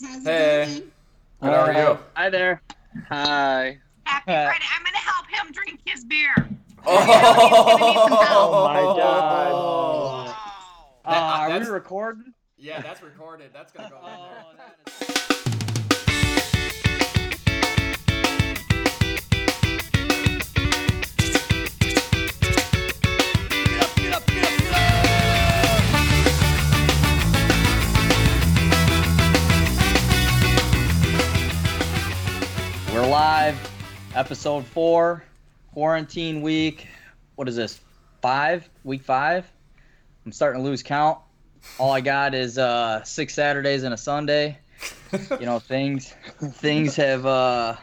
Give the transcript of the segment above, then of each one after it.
Hey. Good, how are you? Hi there. Hi. Happy Friday. I'm going to help him drink his beer. Oh, my God. Oh. Uh, are we recording? Yeah, that's recorded. That's gonna go in there. We're live, episode four, quarantine week. What is this? Five? Week five? I'm starting to lose count. All I got is uh, six Saturdays and a Sunday. You know, things things have uh,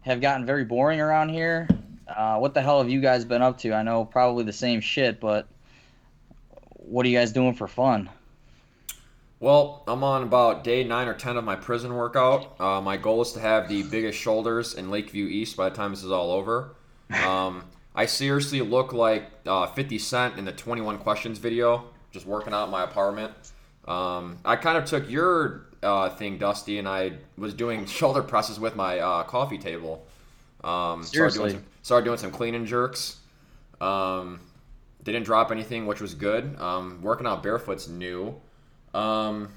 have gotten very boring around here. Uh, what the hell have you guys been up to? I know probably the same shit, but what are you guys doing for fun? Well, I'm on about day nine or ten of my prison workout. Uh, my goal is to have the biggest shoulders in Lakeview East by the time this is all over. Um, I seriously look like uh, 50 Cent in the 21 Questions video, just working out in my apartment. Um, I kind of took your uh, thing, Dusty, and I was doing shoulder presses with my uh, coffee table. Um, started, Seriously? doing some, started doing some clean and jerks. Um, didn't drop anything, which was good. Um, working out barefoot's new. Um,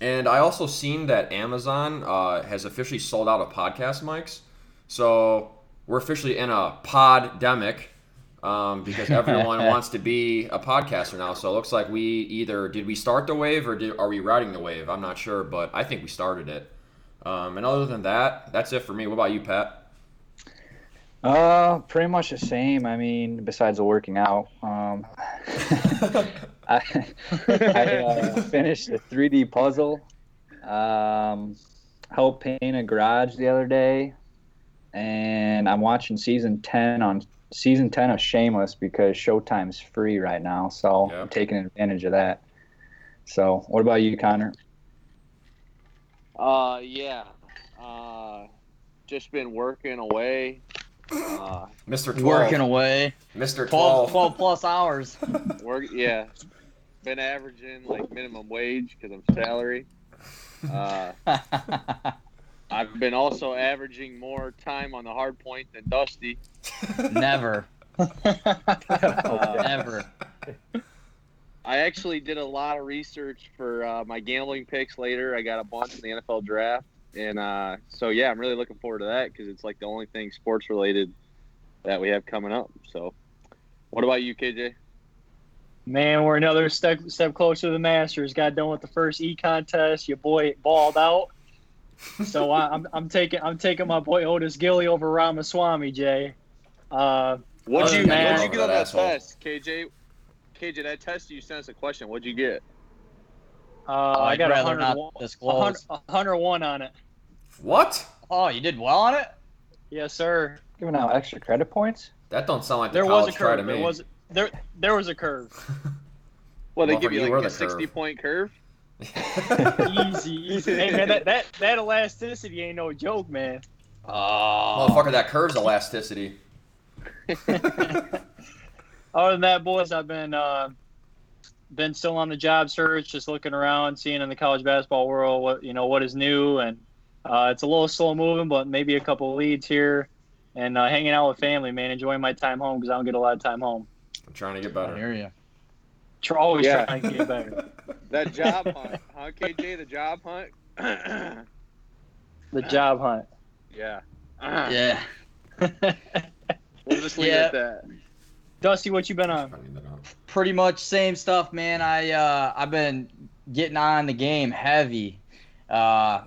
and I also seen that Amazon uh, has officially sold out of podcast mics. So we're officially in a poddemic um, because everyone wants to be a podcaster now. So it looks like we either did we start the wave or did, are we riding the wave? I'm not sure, but I think we started it. Um, and other than that, that's it for me. What about you, Pat? Uh, pretty much the same. I mean, besides working out, um, I, I uh, finished a 3D puzzle. Um, helped paint a garage the other day, and I'm watching season 10 on season 10 of Shameless because Showtime's free right now, so Yep. I'm taking advantage of that. So, what about you, Connor? Uh, yeah. Uh, just been working away. Uh, Mr. 12. Working away. Mr. 12, 12. 12 plus hours. work, yeah. Been averaging like minimum wage because I'm salary. Uh, I've been also averaging more time on the hard point than Dusty. Never. Uh, Never. I actually did a lot of research for uh, my gambling picks later. I got a bunch in the NFL draft, and uh, so yeah, I'm really looking forward to that because it's like the only thing sports related that we have coming up. So, what about you, KJ? Man, we're another step step closer to the Masters. Got done with the first e contest. Your boy balled out. So I, I'm I'm taking I'm taking my boy Otis Gilly over Ramaswamy, Jay. Uh, What'd Oh, you man. What'd you get on That that test, KJ? KJ, that test you sent us a question. What'd you get? uh, I I'd got a rather hundred not one- a disclose. hundred- hundred one on it. What? Oh, you did well on it? Yes, sir. Giving out extra credit points? That don't sound like the There was a college try to curve. me. There was there there was a curve. Well, they Well, give you you like a the 60 curve. point curve. Easy, easy. hey man, that, that that elasticity ain't no joke, man. Oh. Motherfucker, that curves elasticity. Other than that, boys, I've been uh, been still on the job search, just looking around, seeing in the college basketball world what you know what is new, and uh, it's a little slow moving, but maybe a couple of leads here, and uh, hanging out with family, man, enjoying my time home because I don't get a lot of time home. I'm trying to get I better. hear you. Try, always Yeah. trying to get better. That job hunt, huh, KJ? The job hunt. The job hunt. yeah. Yeah. We'll just leave Yeah. it at that. Dusty, what you been on? Finding that out. Pretty much same stuff, man. I uh, I've been getting on the game heavy. Uh,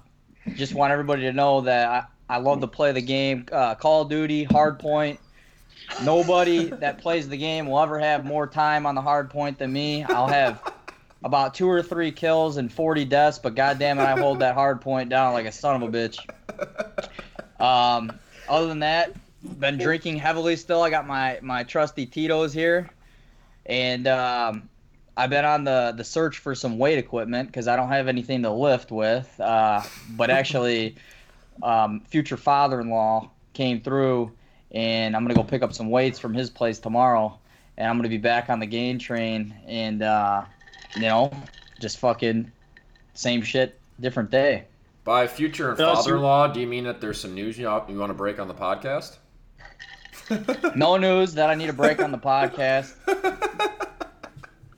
just want everybody to know that I, I love to play the game. Uh, Call of Duty, Hardpoint. Nobody that plays the game will ever have more time on the hard point than me. I'll have about two or three kills and 40 deaths, but goddamn it, I hold that hard point down like a son of a bitch. Um, other than that, been drinking heavily still. I got my my trusty Tito's here, and um, I've been on the the search for some weight equipment because I don't have anything to lift with. Uh, but actually, um, future father-in-law came through, and I'm gonna go pick up some weights from his place tomorrow, and I'm gonna be back on the gain train, and uh, you know, just fucking same shit different day. By future and father-in-law, do you mean that there's some news you, you want to break on the podcast? No news that I need a break on the podcast,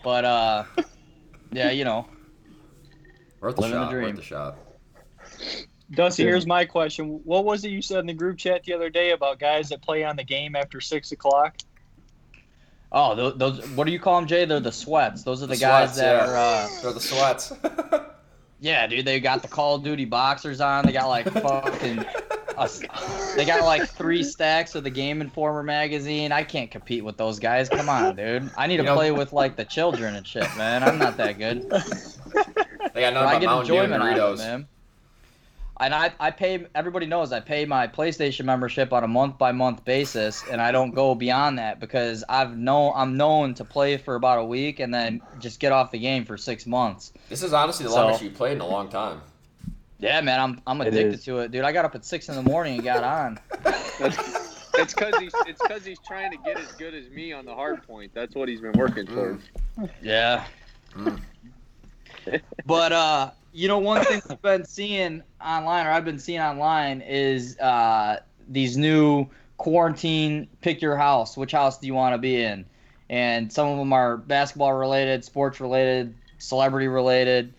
but uh, yeah, you know, Worth the Living the dream. Worth the shot. Dusty, Yeah. here's my question. What was it you said in the group chat the other day about guys that play on the game after six o'clock? oh, those, those what do you call them, Jay? They're the sweats. Those are the, The guys sweats, that yeah. are. Uh, They're the sweats. yeah, dude, they got the Call of Duty boxers on. They got like fucking. A, they got like three stacks of the Game Informer magazine. I can't compete with those guys. Come on, dude. I need to You know- play with like the children and shit, man. I'm not that good. they got But nothing I but get Mountain enjoyment out of Doritos. it, man. And I, I pay everybody knows I pay my PlayStation membership on a month by month basis and I don't go beyond that because I've known I'm known to play for about a week and then just get off the game for six months. This is honestly the So- longest you played in a long time. Yeah, man, I'm I'm addicted is. to it, dude. I got up at six in the morning and got on. It's because he's it's because he's trying to get as good as me on the hard point. That's what he's been working towards. Yeah. Mm. but uh, you know, one thing I've been seeing online, or I've been seeing online, is uh, these new quarantine. Pick your house. Which house do you want to be in? And some of them are basketball related, sports related, celebrity related.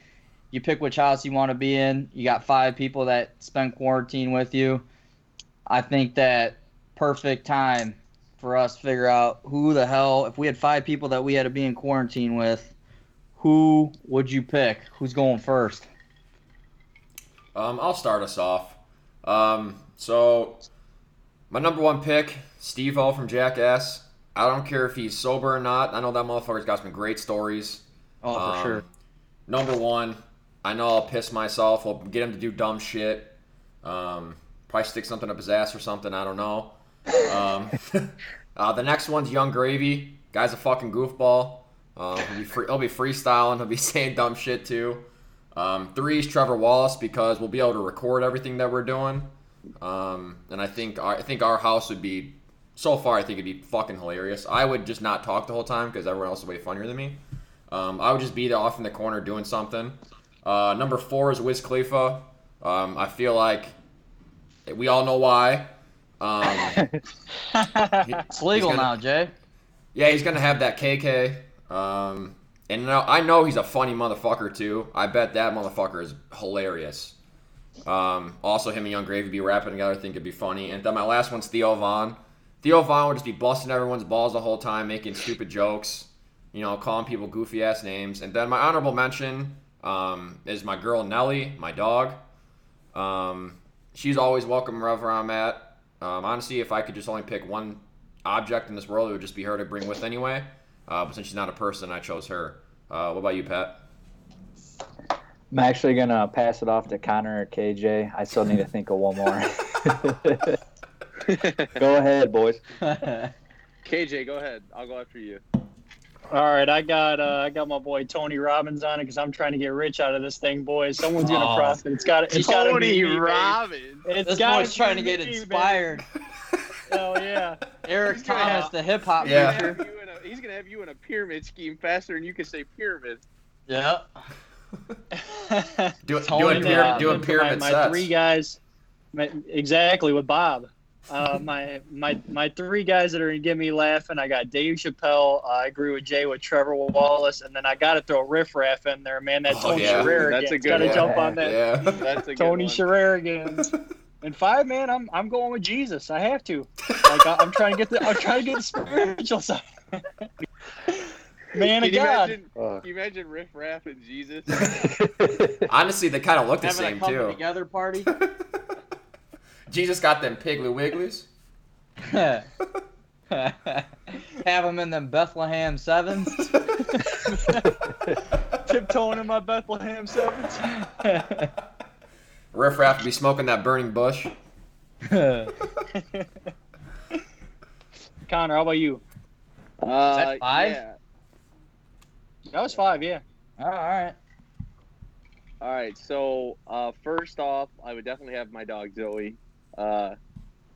You pick which house you want to be in. You got five people that spend quarantine with you. I think that perfect time for us to figure out who the hell. If we had five people that we had to be in quarantine with, who would you pick? Who's going first? Um, I'll start us off. Um, so, my number one pick, Steve O from Jackass. I don't care if he's sober or not. I know that motherfucker's got some great stories. Oh, for Um, sure. Number one, I know I'll piss myself. I'll get him to do dumb shit. Um, probably stick something up his ass or something. I don't know. Um, uh, the next one's Yung Gravy. Guy's a fucking goofball. Um, he'll, be free, he'll be freestyling. He'll be saying dumb shit too. Um, three is Trevor Wallace because we'll be able to record everything that we're doing. Um, and I think our, I think our house would be so far. I think it'd be fucking hilarious. I would just not talk the whole time because everyone else is way funnier than me. Um, I would just be there off in the corner doing something. Uh, number four is Wiz Khalifa. Um, I feel like we all know why. Um, he- It's legal gonna- now, Jay. yeah, he's gonna have that KK. Um, and now I know he's a funny motherfucker too. I bet that motherfucker is hilarious. Um, also, him and Yung Gravy be rapping together. I think it'd be funny. And then my last one's Theo Von. Theo Von would just be busting everyone's balls the whole time, making stupid jokes. You know, calling people goofy ass names. And then my honorable mention um, is my girl Nelly, my dog. Um, she's always welcome wherever I'm at. Um, honestly, if I could just only pick one object in this world, it would just be her to bring with anyway. Uh, but since she's not a person, I chose her. Uh, what about you, Pat? I'm actually gonna pass it off to Connor or KJ. I still need to think of one more. Go ahead, boys. KJ, go ahead. I'll go after you. All right, I got uh, I got my boy Tony Robbins on it because I'm trying to get rich out of this thing, boys. Someone's gonna Oh. profit. It's got it's got to be me. Robbins. It's this gotta boy's trying to get inspired. Hell yeah! Eric He's gonna Thomas, have- the hip hop Yeah. future. Have you in a- he's gonna have you in a pyramid scheme faster than you can say pyramid. Yeah. Do, Tony doing, pyramid, Robbins. doing my, pyramid my sets. three guys, my, exactly with Bob. Uh, my my my three guys that are gonna get me laughing. I got Dave Chappelle. Uh, I agree with Jay with Trevor Wallace, and then I got to throw Riff Raff in there, man. That Oh, Tony yeah. Sherrill That's a again. good Got to one. jump on that. Yeah. That's a good Tony one. Again. And five, man, I'm I'm going with Jesus. I have to. Like I, I'm trying to get the I'm trying to get the spiritual side. man of you God. imagine? Uh, Can you imagine Riff Raff and Jesus? Honestly, they kind of look the Having a same too. together party. Jesus got them Piggly Wigglies. Have them in them Bethlehem sevens. Tiptoeing in my Bethlehem sevens. Riff Raff be smoking that burning bush. Connor, how about you? Uh, that five? Yeah. That was five, yeah. all right. All right. So uh, first off, I would definitely have my dog Zoe, uh,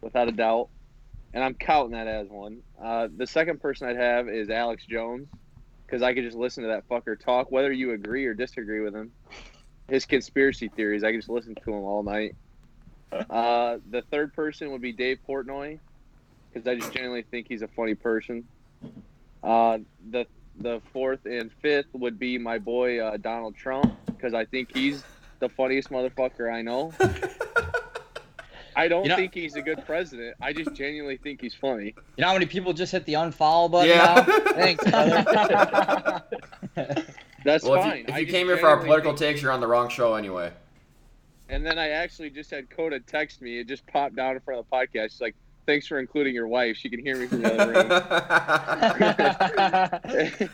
without a doubt, and I'm counting that as one. Uh, the second person I'd have is Alex Jones, because I could just listen to that fucker talk, whether you agree or disagree with him. His conspiracy theories. I can just listen to him all night. Uh, the third person would be Dave Portnoy, because I just genuinely think he's a funny person. Uh, the the fourth and fifth would be my boy uh, Donald Trump, because I think he's the funniest motherfucker I know. I don't You know- think he's a good president. I just genuinely think he's funny. You know how many people just hit the unfollow button Yeah. now? Thanks, brother. That's well, if fine. you, if you came here for our political takes, you're on the wrong show anyway. And then I actually just had Coda text me. It just popped down in front of the podcast. She's like, "Thanks for including your wife. She can hear me from the other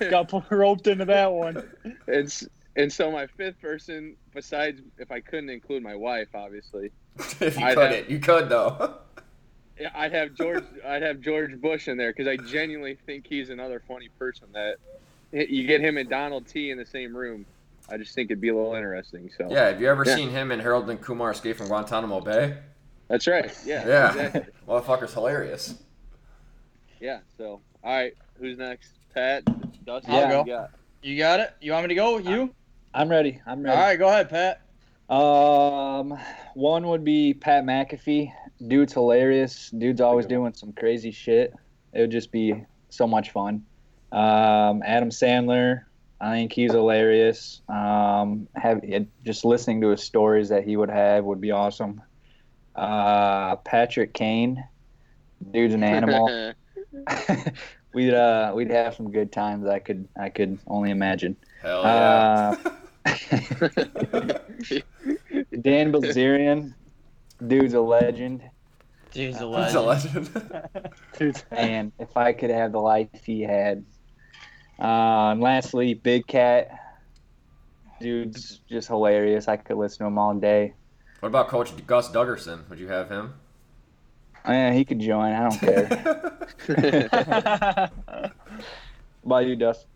room." Got roped into that one. and and so my fifth person, besides if I couldn't include my wife, obviously, if you I'd could, have- it you could though. yeah, I'd have George. I'd have George Bush in there because I genuinely think he's another funny person. That you get him and Donald T in the same room. I just think it'd be a little interesting. So Yeah, have you ever Yeah. seen him and Harold and Kumar escape from Guantanamo Bay? that's right. Yeah. Yeah, Exactly. motherfucker's hilarious. Yeah. So all right, who's next? Pat. Dustin. I'll go. you got? you got it? You want me to go? With you? I'm ready. I'm ready. right, go ahead, Pat. Um, one would be Pat McAfee. Dude's hilarious. Dude's always doing some crazy shit. It would just be so much fun. Um, Adam Sandler. I think he's hilarious. Um, have just listening to his stories that he would have would be awesome. Uh, Patrick Kane. Dude's an animal. we'd uh we'd have some good times. I could I could only imagine. Hell yeah. Dan Bilzerian, dude's a legend. Dude's a He's a legend. legend. And if I could have the life he had. Uh, and lastly, Big Cat. Dude's just hilarious. I could listen to him all day. what about Coach Gus Duggerson? Would you have him? Yeah, he could join. I don't care. What about you, Dust?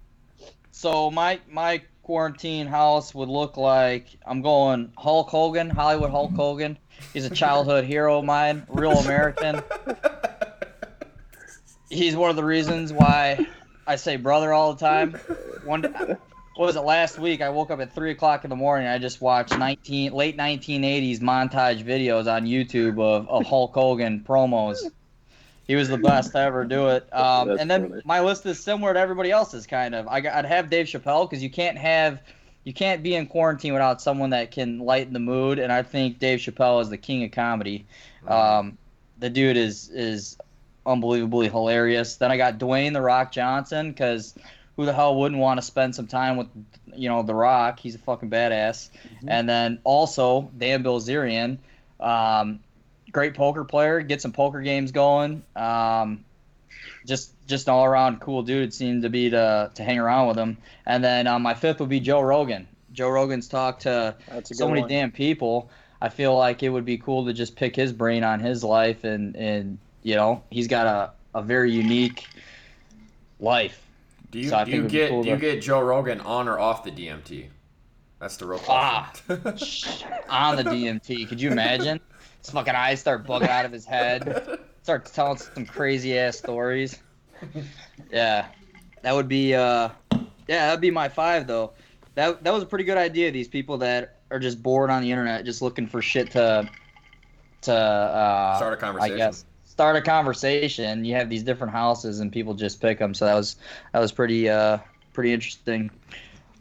So my my quarantine house would look like I'm going Hulk Hogan, Hollywood Hulk Hogan. He's a childhood hero of mine, real American. He's one of the reasons why I say brother all the time. One, what was it last week? I woke up at three o'clock in the morning. I just watched 19 late 1980s montage videos on YouTube of, of Hulk Hogan promos. He was the best to ever do it. Um, and then funny. my list is similar to everybody else's, kind of. I, would have Dave Chappelle because you can't have, you can't be in quarantine without someone that can lighten the mood. And I think Dave Chappelle is the king of comedy. Um, the dude is is unbelievably hilarious. Then I got Dwayne the Rock Johnson because who the hell wouldn't want to spend some time with you know the Rock? He's a fucking badass. And then also Dan Bilzerian, um, great poker player. Get some poker games going. Um, just just an all around cool dude. It seemed to be to to hang around with him. And then um, my fifth would be Joe Rogan. Joe Rogan's talked to That's a good so many one. damn people. I feel like it would be cool to just pick his brain on his life, and and you know he's got a, a very unique life. Do you So do you get cool do you get Joe Rogan on or off the DMT? That's the real Ah. question. on the DMT. Could you imagine? His fucking eyes start bugging out of his head. Starts telling some crazy ass stories. Yeah, that would be. uh Yeah, that'd be my five though. That that was a pretty good idea. These people that are just bored on the internet, just looking for shit to to uh, Start a conversation. I guess start a conversation. You have these different houses and people just pick them. So that was that was pretty uh pretty interesting.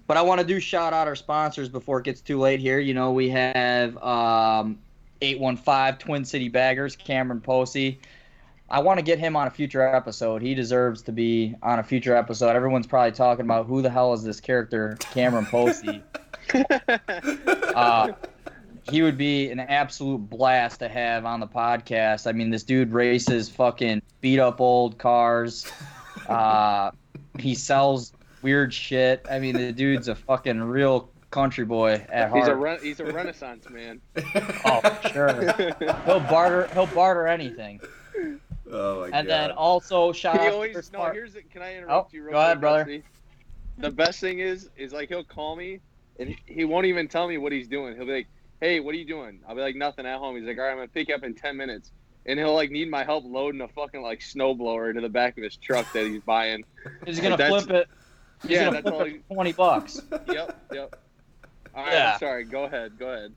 But I want to do shout out our sponsors before it gets too late here. You know we have um 815 Twin City Baggers, Cameron Posey. I want to get him on a future episode. He deserves to be on a future episode. Everyone's probably talking about who the hell is this character, Cameron Posey. Uh, he would be an absolute blast to have on the podcast. I mean, this dude races fucking beat up old cars. Uh, he sells weird shit. I mean, the dude's a fucking real country boy at heart. He's a re- he's a renaissance man. oh, sure. He'll barter. He'll barter anything. oh my And god. then also shout he out. always first no. part- Here's it. Can I Oh, interrupt you? Real go ahead, quick, brother. Dusty? The best thing is, is like he'll call me and he- he won't even tell me what he's doing. He'll be like, "Hey, what are you doing?" I'll be like, "Nothing at home." He's like, "All right, I'm gonna pick you up in ten minutes." And he'll like need my help loading a fucking like snowblower into the back of his truck that he's buying. He's gonna That's- flip it. He's Yeah, that's all he- twenty bucks. Yep, yep. All right, Yeah. sorry. Go ahead. Go ahead.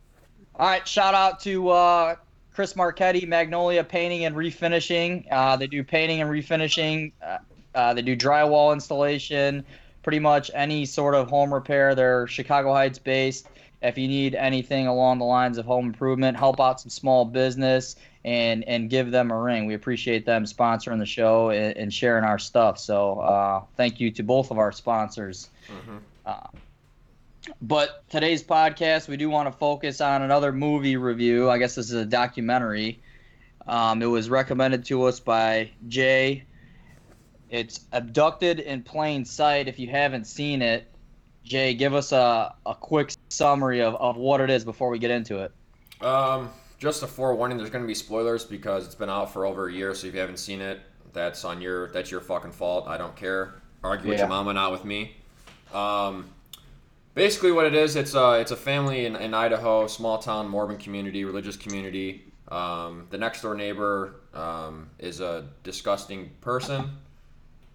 All right, shout out to uh, Chris Marchetti, Magnolia Painting and Refinishing. Uh, they do painting and refinishing. Uh, uh, they do drywall installation, pretty much any sort of home repair. They're Chicago Heights based. If you need anything along the lines of home improvement, help out some small business and and give them a ring. We appreciate them sponsoring the show and, and sharing our stuff. So uh, thank you to both of our sponsors. Mhm. Uh, but today's podcast, we do want to focus on another movie review. I guess this is a documentary. Um, it was recommended to us by Jay. It's Abducted in Plain Sight. If you haven't seen it, Jay, give us a, a quick summary of, of what it is before we get into it. Um, just a forewarning. There's going to be spoilers because it's been out for over a year. So if you haven't seen it, that's on your that's your fucking fault. I don't care. Argue with Yeah. your mama, not with me. Um, basically, what it is, it's a it's a family in, in Idaho, small town, Mormon community, religious community. Um, the next door neighbor um, is a disgusting person,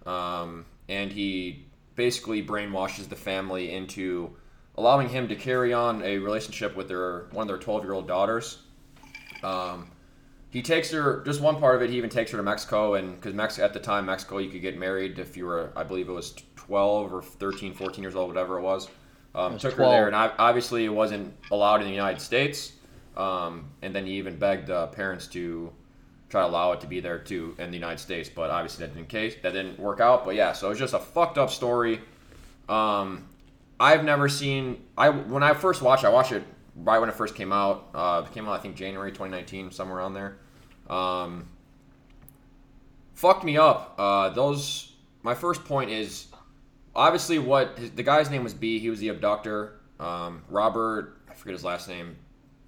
um, and he basically brainwashes the family into allowing him to carry on a relationship with their one of their 12 year old daughters. Um, he takes her just one part of it. He even takes her to Mexico, and because Mex at the time Mexico you could get married if you were I believe it was 12 or 13, 14 years old, whatever it was. Um, It was took 12. her there, and I, obviously it wasn't allowed in the United States. Um, and then he even begged uh, parents to try to allow it to be there too in the United States, but obviously that didn't case that didn't work out. But yeah, so it was just a fucked up story. Um, I've never seen I when I first watched, I watched it right when it first came out. Uh, came out I think January 2019, somewhere around there. Um, fucked me up. Uh, those my first point is obviously what his, the guy's name was B. He was the abductor. Um, Robert, I forget his last name.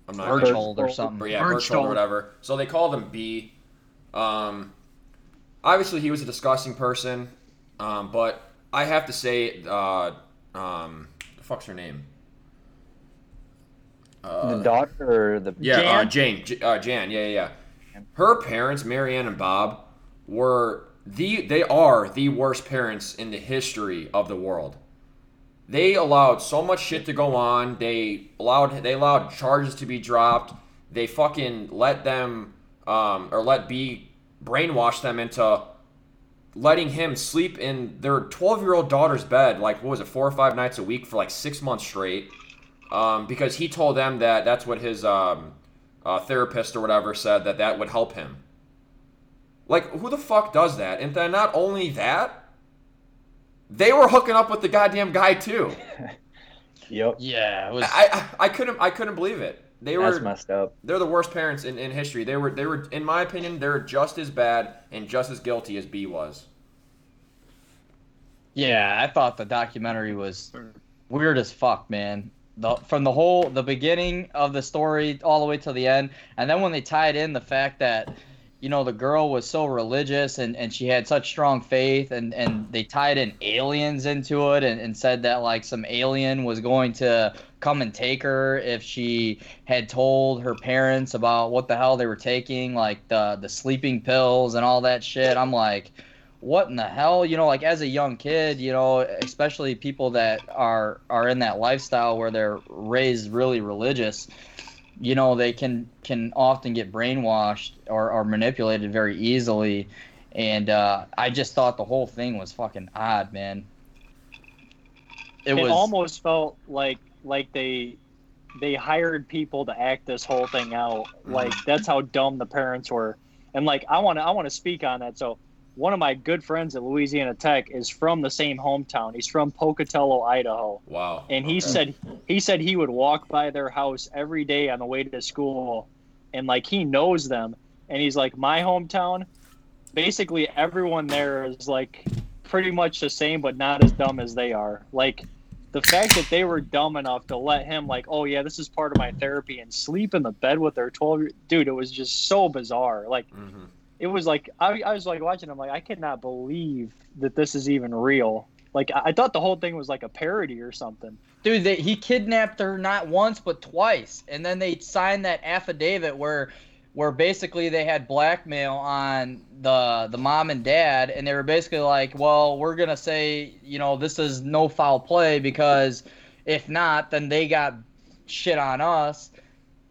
I'm not Berchtold or or something. yeah, Berchtold or whatever. So they called him B. Um, obviously, he was a disgusting person, um, but I have to say, uh, um, the fuck's her name? Uh, the daughter or the yeah, Jan? Uh, Jane, J- uh, Jan, yeah, yeah, yeah. Her parents, Marianne and Bob, were the they are the worst parents in the history of the world. They allowed so much shit to go on. They allowed they allowed charges to be dropped. They fucking let them um, or let B brainwash them into letting him sleep in their 12 year old daughter's bed like what was it four or five nights a week for like six months straight um, because he told them that that's what his um, uh, therapist or whatever said that that would help him. Like, who the fuck does that? And then not only that, they were hooking up with the goddamn guy too. Yep. Yeah, it was. I, I I couldn't I couldn't believe it. They That's were messed up. they're the worst parents in, in history. They were they were in my opinion they're just as bad and just as guilty as B was. Yeah, I thought the documentary was weird as fuck, man. The from the whole the beginning of the story all the way to the end, and then when they tied in the fact that you know the girl was so religious and, and she had such strong faith and, and they tied in aliens into it and, and said that like some alien was going to come and take her if she had told her parents about what the hell they were taking like the the sleeping pills and all that shit. I'm like what in the hell? You know like as a young kid you know especially people that are are in that lifestyle where they're raised really religious you know they can can often get brainwashed or, or manipulated very easily and uh, i just thought the whole thing was fucking odd man it, It, was almost felt like like they they hired people to act this whole thing out. Like that's how dumb the parents were. And like I want to I want to speak on that. So one of my good friends at Louisiana Tech is from the same hometown. He's from Pocatello, Idaho. Wow. and he Okay. said he said he would walk by their house every day on the way to school and like he knows them and he's like my hometown basically everyone there is like pretty much the same but not as dumb as they are like the fact that they were dumb enough to let him like oh yeah this is part of my therapy and sleep in the bed with their 12 year dude it was just so bizarre like Mhm. It was like I, I was like watching i'm like i cannot believe that this is even real. Like I, I thought the whole thing was like a parody or something. Dude, they, he kidnapped her not once but twice, and then they signed that affidavit where, where basically they had blackmail on the the mom and dad, and they were basically like, well, we're gonna say, you know, this is no foul play because If not, then they got shit on us.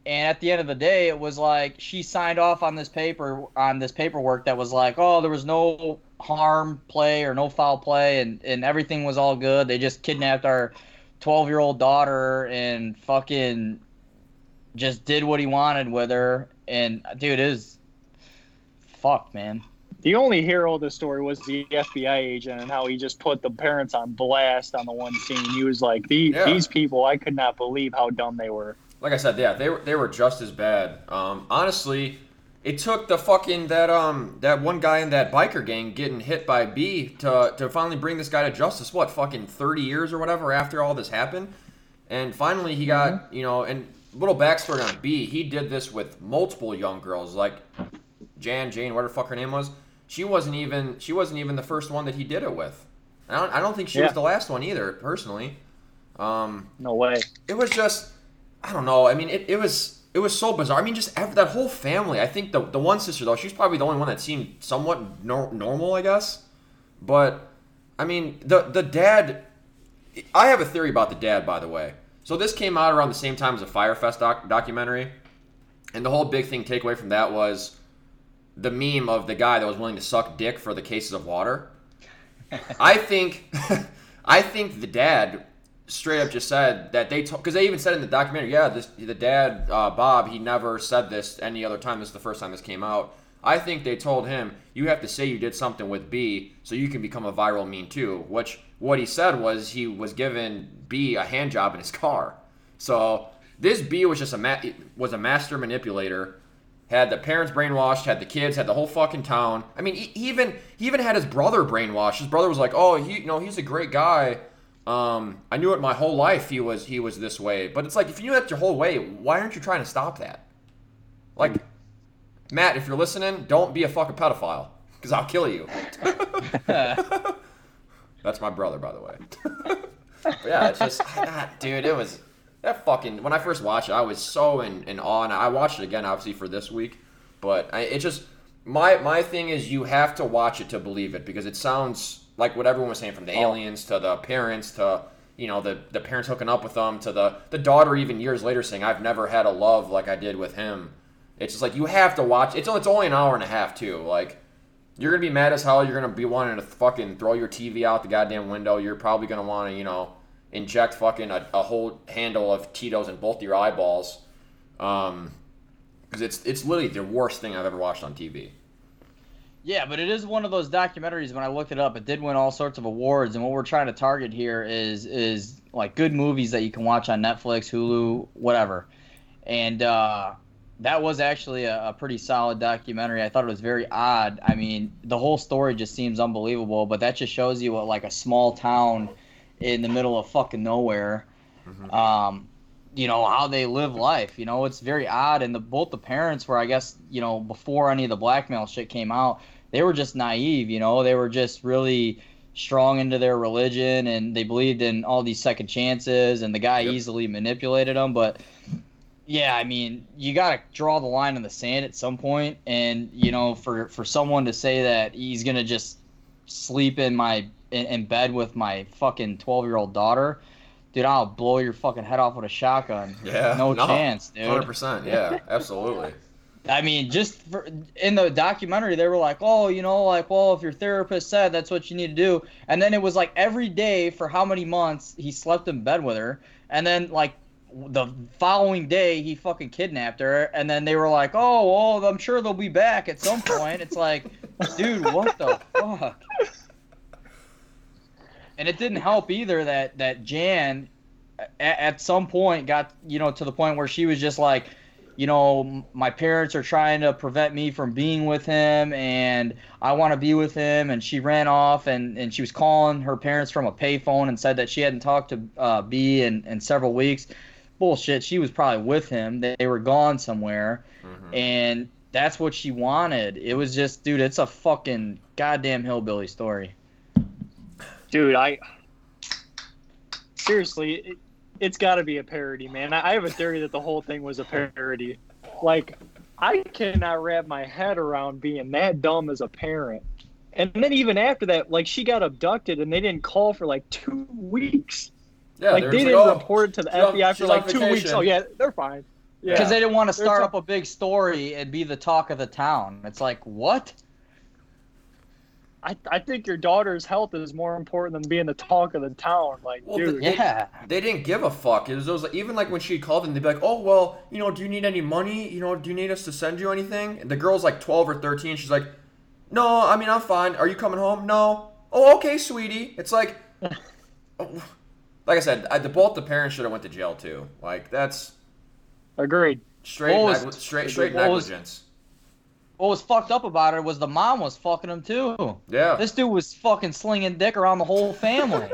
And at the end of the day, it was like she signed off on this paper on this paperwork that was like, oh, there was no harm play or no foul play, and and everything was all good. They just kidnapped our twelve year old daughter and fucking just did what he wanted with her. And dude, it is fuck, man. The only hero of the story was the FBI agent and how he just put the parents on blast on the one scene. He was like, these, Yeah. these people, I could not believe how dumb they were. Like I said, yeah, they were they were just as bad. Um, honestly, it took the fucking that um that one guy in that biker gang getting hit by B to to finally bring this guy to justice. What fucking thirty years or whatever after all this happened, and finally he got you know and little backstory on B. He did this with multiple young girls like Jan, Jane, whatever fuck her name was. She wasn't even she wasn't even the first one that he did it with. I don't I don't think she Yeah. was the last one either personally. Um, No way. it was just I don't know. I mean, it, it was it was so bizarre. I mean, just that whole family. I think the the one sister though, she's probably the only one that seemed somewhat nor- normal, I guess. But I mean, the the dad. I have a theory about the dad, by the way. So this came out around the same time as the Fyre Fest doc- documentary, and the whole big thing takeaway from that was the meme of the guy that was willing to suck dick for the cases of water. I think, I think the dad straight up just said that they told, because they even said in the documentary, yeah, this the dad uh, Bob he never said this any other time. This is the first time this came out. I think they told him you have to say you did something with B so you can become a viral meme too. Which what he said was he was giving B a hand job in his car. So this B was just a ma- was a master manipulator. Had the parents brainwashed, had the kids, had the whole fucking town. I mean, he he even he even had his brother brainwashed. His brother was like, "Oh, he you know he's a great guy. Um, I knew it my whole life. He was he was this way. But it's like if you knew that your whole way, why aren't you trying to stop that? Like, Matt, if you're listening, don't be a fucking pedophile, because I'll kill you. That's my brother, by the way. but yeah, it's just, God, dude, it was that fucking. When I first watched it, I was so in, in awe, and I watched it again, obviously for this week. But I, it just my my thing is you have to watch it to believe it because it sounds like what everyone was saying from the aliens to the parents to you know the the parents hooking up with them to the the daughter even years later saying I've never had a love like I did with him. It's just like you have to watch. It's it's only an hour and a half too. Like you're gonna be mad as hell. You're gonna be wanting to fucking throw your TV out the goddamn window. You're probably gonna want to you know inject fucking a, a whole handle of Tito's in both your eyeballs. Um, because it's it's literally the worst thing I've ever watched on TV. Yeah, but it is one of those documentaries. When I looked it up, it did win all sorts of awards. And what we're trying to target here is is like good movies that you can watch on Netflix, Hulu, whatever. And uh, that was actually a, a pretty solid documentary. I thought it was very odd. I mean, the whole story just seems unbelievable. But that just shows you what like a small town in the middle of fucking nowhere. Um, you know how they live life. You know, it's very odd. And the both the parents were, I guess, you know, before any of the blackmail shit came out, they were just naive. You know, they were just really strong into their religion and they believed in all these second chances. And the guy Yep. easily manipulated them. But yeah, I mean, you got to draw the line in the sand at some point. And you know, for for someone to say that he's gonna just sleep in my in, in bed with my fucking twelve year old daughter. Dude, I'll blow your fucking head off with a shotgun. Yeah, no, chance, dude. Hundred percent. Yeah, absolutely. I mean, just for, in the documentary, they were like, "Oh, you know, like, well, if your therapist said that's what you need to do," and then it was like every day for how many months he slept in bed with her, and then like the following day he fucking kidnapped her, and then they were like, "Oh, well, I'm sure they'll be back at some point." It's like, dude, what the fuck? And it didn't help either that that Jan at, at some point got you know to the point where she was just like you know my parents are trying to prevent me from being with him and i want to be with him. And she ran off and, and she was calling her parents from a payphone and said that she hadn't talked to uh, b in, in several weeks. Bullshit she was probably with him. They, they were gone somewhere. Mhm. and that's what she wanted. It was just dude it's a fucking goddamn hillbilly story Dude, I seriously, it, it's got to be a parody, man. I, I have a theory that the whole thing was a parody. Like, I cannot wrap my head around being that dumb as a parent. And then even after that, like she got abducted and they didn't call for like two weeks. Yeah, like they're they just didn't oh, report it to the FBI for like two weeks. Oh yeah, they're fine. Yeah. Because they didn't want to start ta- up a big story and be the talk of the town. It's like, what? I, I think your daughter's health is more important than being the talk of the town. Like, Well, dude, They- Yeah. They didn't give a fuck. It was, it was like, even like when she called them, they'd be like, "Oh well, you know, do you need any money? You know, do you need us to send you anything?" And the girl's like twelve or thirteen. She's like, "No, I mean I'm fine. Are you coming home? No. Oh, okay, sweetie." It's like, like I said, I, the both the parents should have went to jail too. Like that's agreed. straight What was- negli- straight straight what was- negligence. What was fucked up about it was the mom was fucking him too. Yeah, This dude was fucking slinging dick around the whole family.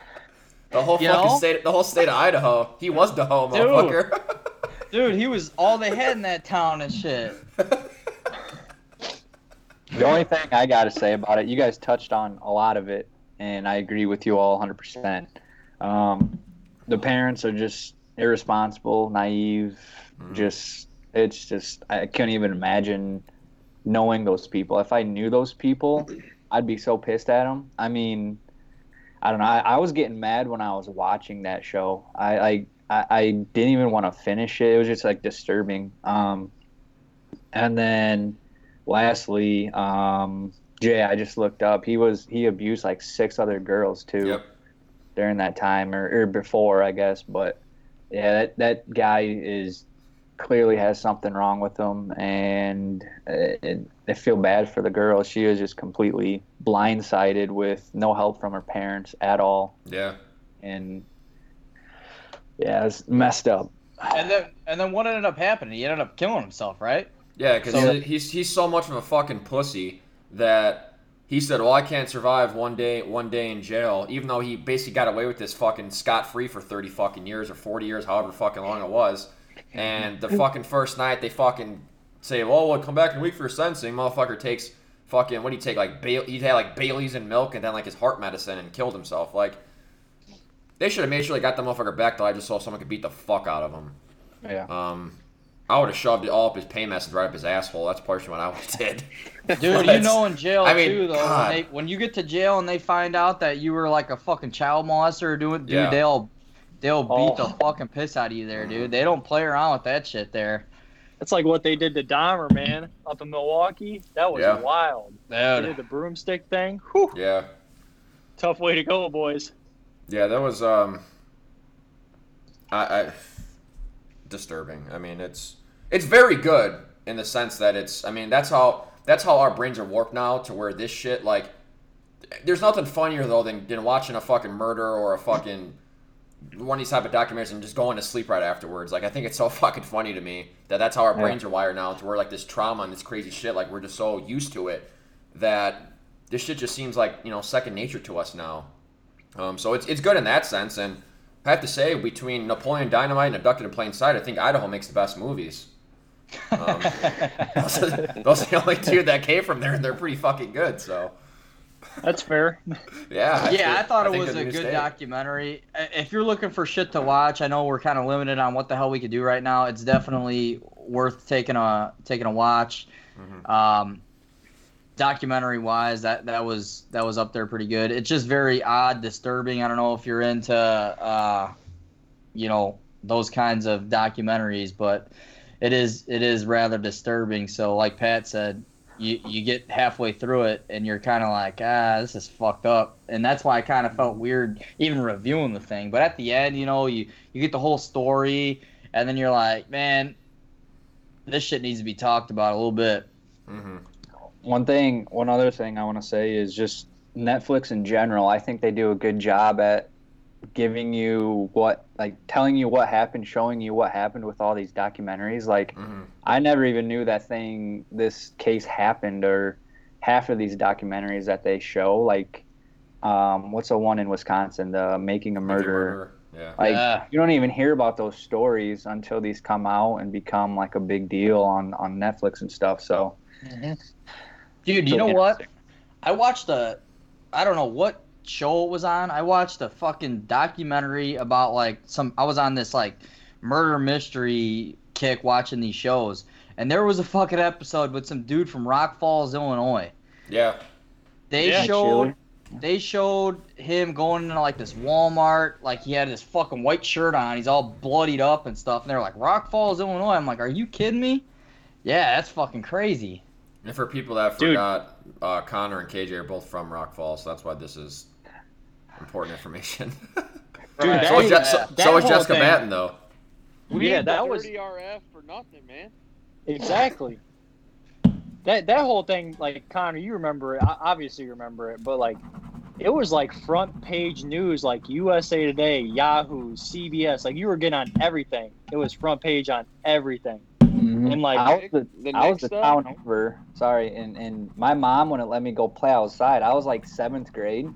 the whole you fucking know? state, the whole state of Idaho. He was the hoe, Dude. motherfucker. dude, he was all they had in that town and shit. The only thing I got to say about it, you guys touched on a lot of it, and I agree with you all 100%. Um, the parents are just irresponsible, naive, Mhm. just, it's just, I can't even imagine knowing those people. If I knew those people, I'd be so pissed at them. I mean, I don't know. I, I was getting mad when I was watching that show. I, I, I, I didn't even want to finish it. It was just like disturbing. Um, and then lastly, um, Jay, I just looked up. He was he abused like six other girls too yep. during that time or, or before, I guess. But yeah, that that guy is clearly has something wrong with him, and uh, I feel bad for the girl. She was just completely blindsided with no help from her parents at all, Yeah. and yeah, it's messed up. And then and then what ended up happening? He ended up killing himself, right? Yeah, because So- he's he's so much of a fucking pussy that he said, "Well, I can't survive one day one day in jail," even though he basically got away with this fucking scot free for thirty fucking years or forty years, however fucking long it was. And the fucking first night they fucking say, "Well, we'll come back in a week for your sentencing." Motherfucker takes fucking what do you take like Bail- he had like Bailey's and milk and then like his heart medicine and killed himself. Like they should have made sure they got the motherfucker back till I just saw someone could beat the fuck out of him. Yeah. Um, I would have shoved it all up his pay message right up his asshole. That's partially what I would have did. Dude, you know in jail I mean, too though. When, they, when you get to jail and they find out that you were like a fucking child molester, dude, dude Yeah. they'll they'll beat the Oh. fucking piss out of you there, dude. They don't play around with that shit there. That's like what they did to Dahmer, man, up in Milwaukee. That was Yeah. wild. They did the broomstick thing. Whew, Yeah, tough way to go, boys. yeah, that was um, I, I disturbing. I mean, it's it's very good in the sense that it's. I mean, that's how that's how our brains are warped now to where this shit like. There's nothing funnier though than, than watching a fucking murder or a fucking one of these type of documentaries and just going to sleep right afterwards. Like I think it's so fucking funny to me that that's how our Yeah. brains are wired now to where like this trauma and this crazy shit like we're just so used to it that this shit just seems like you know second nature to us now. Um, so it's it's good in that sense, and I have to say between Napoleon Dynamite and Abducted in Plain Sight, I think Idaho makes the best movies. Um, those, are, those are the only two that came from there, and they're pretty fucking good. So That's fair. yeah, yeah, I thought it think was a good state. documentary. If you're looking for shit to watch, I know we're kind of limited on what the hell we could do right now. It's definitely worth taking a taking a watch. Mhm. Um, documentary wise, that that was that was up there pretty good. It's just very odd, disturbing. I don't know if you're into uh, you know those kinds of documentaries, but it is it is rather disturbing. So, like Pat said, you you get halfway through it and you're kind of like, ah, this is fucked up, and that's why I kind of felt weird even reviewing the thing. But at the end, you know, you you get the whole story, and then you're like, man, this shit needs to be talked about a little bit. hmm One thing, one other thing I want to say is just Netflix in general. I think they do a good job at giving you what, like, telling you what happened, showing you what happened with all these documentaries. Like, hmm I never even knew that thing, this case happened, or half of these documentaries that they show. Like, um, what's the one in Wisconsin, the Making a Murderer? Yeah. Like, Yeah. you don't even hear about those stories until these come out and become like a big deal on on Netflix and stuff. So, Dude, you So know what? I watched a, I don't know what show it was on. I watched a fucking documentary about like some. I was on this like murder mystery kick watching these shows, and there was a fucking episode with some dude from Rock Falls, Illinois. Yeah. They Yeah, showed Chili. they showed him going into like this Walmart, like he had this fucking white shirt on, he's all bloodied up and stuff, and they're like Rock Falls, Illinois. I'm like, are you kidding me? Yeah, that's fucking crazy. And for people that Dude. forgot, uh, Connor and KJ are both from Rock Falls, so that's why this is important information. Dude, Right. so, was, Je- so, so is whole Jessica thing- Batten, though. We Yeah, that was- RF for nothing, man. Exactly. That that whole thing, like Connor, you remember it. I obviously remember it, but like, it was like front page news, like USA Today, Yahoo, CBS. Like you were getting on everything. It was front page on everything. Mhm. And, like, I was the, the I was the town over. Sorry, and and my mom wouldn't let me go play outside. I was like seventh grade,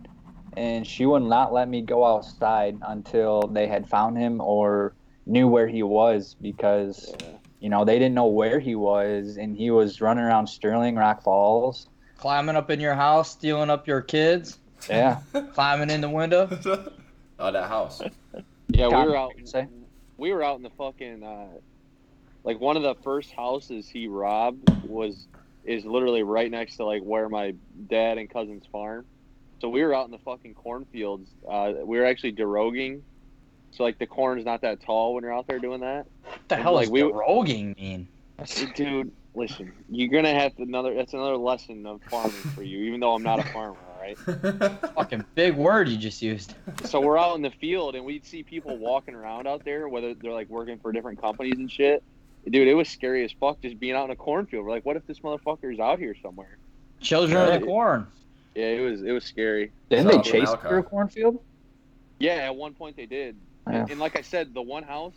and she would not let me go outside until they had found him or knew where he was because Yeah. you know they didn't know where he was, and he was running around Sterling Rock Falls. Climbing up in your house, stealing up your kids, Yeah, climbing in the window. oh, that house. Yeah, we were out. say? We were out in the fucking uh, like one of the first houses he robbed was is literally right next to like where my dad and cousin's farm. So we were out in the fucking cornfields. Uh, we were actually deroguing. So like the corn's not that tall when you're out there doing that. What the And, hell like, is we- deroguing mean? Dude, listen, you're gonna have to another. That's another lesson of farming for you. Even though I'm not a farmer, all right. Fucking big word you just used. so we're out in the field and we'd see people walking around out there, whether they're like working for different companies and shit. Dude, it was scary as fuck just being out in a cornfield. We're like, what if this motherfuccer is out here somewhere? Children of Right. the corn. Yeah, it was it was scary. didn't they in chase through a cornfield? Yeah, at one point they did. Yeah. And, and like I said, the one house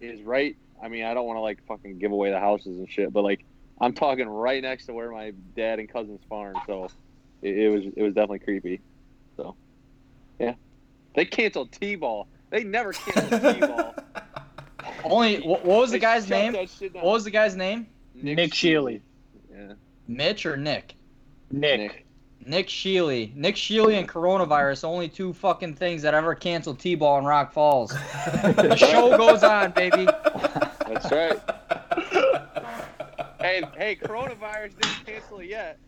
is right. I mean, I don't want to like fucking give away the houses and shit, but like I'm talking right next to where my dad and cousin's farm. So it, it was it was definitely creepy. So yeah, they canceled T-ball. They never canceled T-ball. Only what, what was the guy's name? that shit down. What was the guy's name? Nick Sheley. Yeah, Mitch or Nick? Nick. Nick. Nick Sheley. Nick Sheley and coronavirus, only two fucking things that ever canceled T-ball in Rock Falls. The show goes on, baby. That's right. hey, hey, coronavirus didn't cancel it yet.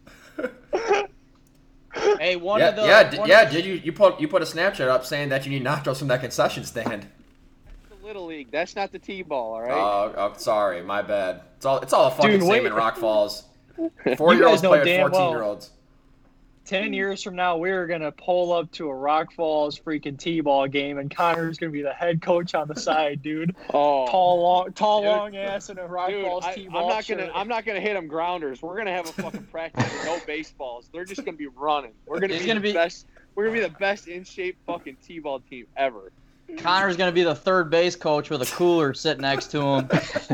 Hey, one yeah, of the yeah, d- yeah. of the- Did you you put you put a Snapchat up saying that you need nachos from that concession stand? That's the little league. That's not the T-ball. All right. Oh, oh, sorry, my bad. It's all it's all a fucking Dude, same in Rock Falls. Four year olds know play with damn well. Fourteen year olds. Ten hmm. years from now, we're gonna pull up to a Rock Falls freaking T-ball game, and Connor's gonna be the head coach on the side, dude. oh. Tall, long, tall, Dude. long ass in a Rock Dude, Falls I, I'm T-ball not gonna. I'm not gonna hit them grounders. We're gonna have a fucking practice with no baseballs. They're just gonna be running. We're gonna be gonna the be- best. We're gonna be the best in shape fucking t-ball team ever. Connor's gonna be the third base coach with a cooler sitting next to him.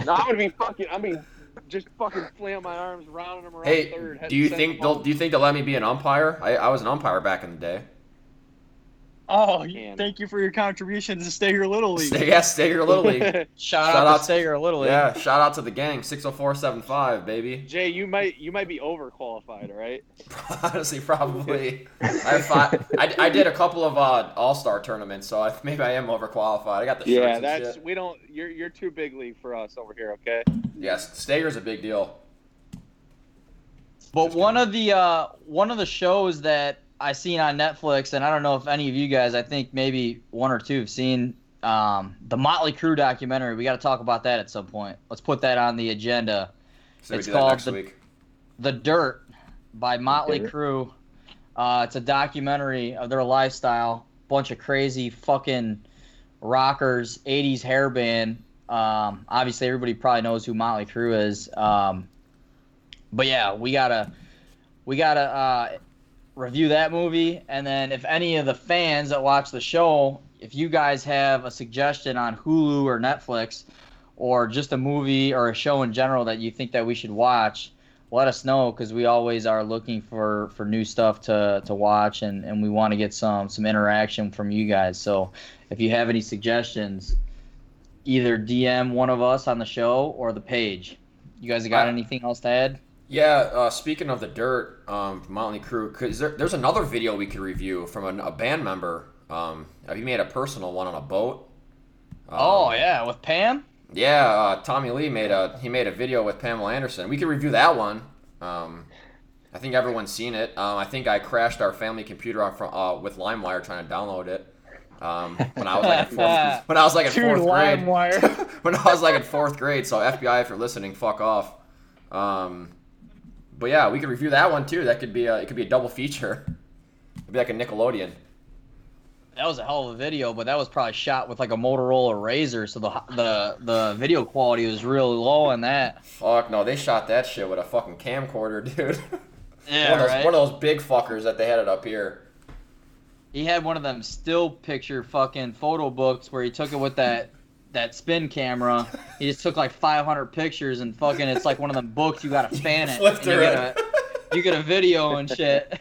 No, I'm gonna be fucking. I mean, just fucking flailing my arms, rounding them around Hey, third. do you think they'll do you think they'll let me be an umpire? I, I was an umpire back in the day. Oh, you- Man. thank you for your contributions to Stay Your Little League. Stay, yeah, stay your little league. Shout, Shout out, out to Stager Little League. Yeah, shout out to the gang, six hundred four seven five, baby. Jay, you might you might be overqualified, right? Honestly, probably. I, five, I, I did a couple of uh, all star tournaments, so I, maybe I am overqualified. I got the shirts Yeah, and that's shit. we don't. You're you're too big league for us over here, okay? Yes, Stager's a big deal. But Just one of the uh, one of the shows that I seen on Netflix, and I don't know if any of you guys, I think maybe one or two have seen um, the Motley Crue documentary. We got to talk about that at some point. Let's put that on the agenda. So we It's do that called next the- week. The Dirt by Motley Dirt. Crue. Uh, it's a documentary of their lifestyle. Bunch of crazy fucking rockers, 80s hair band. Um, obviously, everybody probably knows who Motley Crue is. Um, but yeah, we gotta we gotta uh, review that movie, and then if any of the fans that watch the show, if you guys have a suggestion on Hulu or Netflix, or just a movie or a show in general that you think that we should watch, let us know because we always are looking for, for new stuff to, to watch and, and we want to get some some interaction from you guys. So if you have any suggestions, either DM one of us on the show or the page. You guys got anything else to add? Yeah, uh, speaking of the dirt, um, Motley Crue, cause there, there's another video we could review from a, a band member. Um, he made a personal one on a boat. Um, oh yeah, with Pam. Yeah, uh, Tommy Lee made a he made a video with Pamela Anderson. We could review that one. Um, I think everyone's seen it. Um, I think I crashed our family computer off from, uh, with LimeWire trying to download it. Um, when I was like in fourth, when I was like in fourth grade. When I was like in fourth grade. So FBI, if you're listening, fuck off. Um, but yeah, we could review that one too. That could be a it could be a double feature. It'd be like a Nickelodeon. That was a hell of a video, but that was probably shot with like a Motorola Razr, so the the the video quality was really low on that. Fuck no, they shot that shit with a fucking camcorder, dude. Yeah, one, of those, right. one of those big fuckers that they had it up here. He had one of them still picture fucking photo books where he took it with that that spin camera. He just took like 500 pictures and fucking it's like one of them books you gotta fan it. Flip and you through get a you get a video and shit.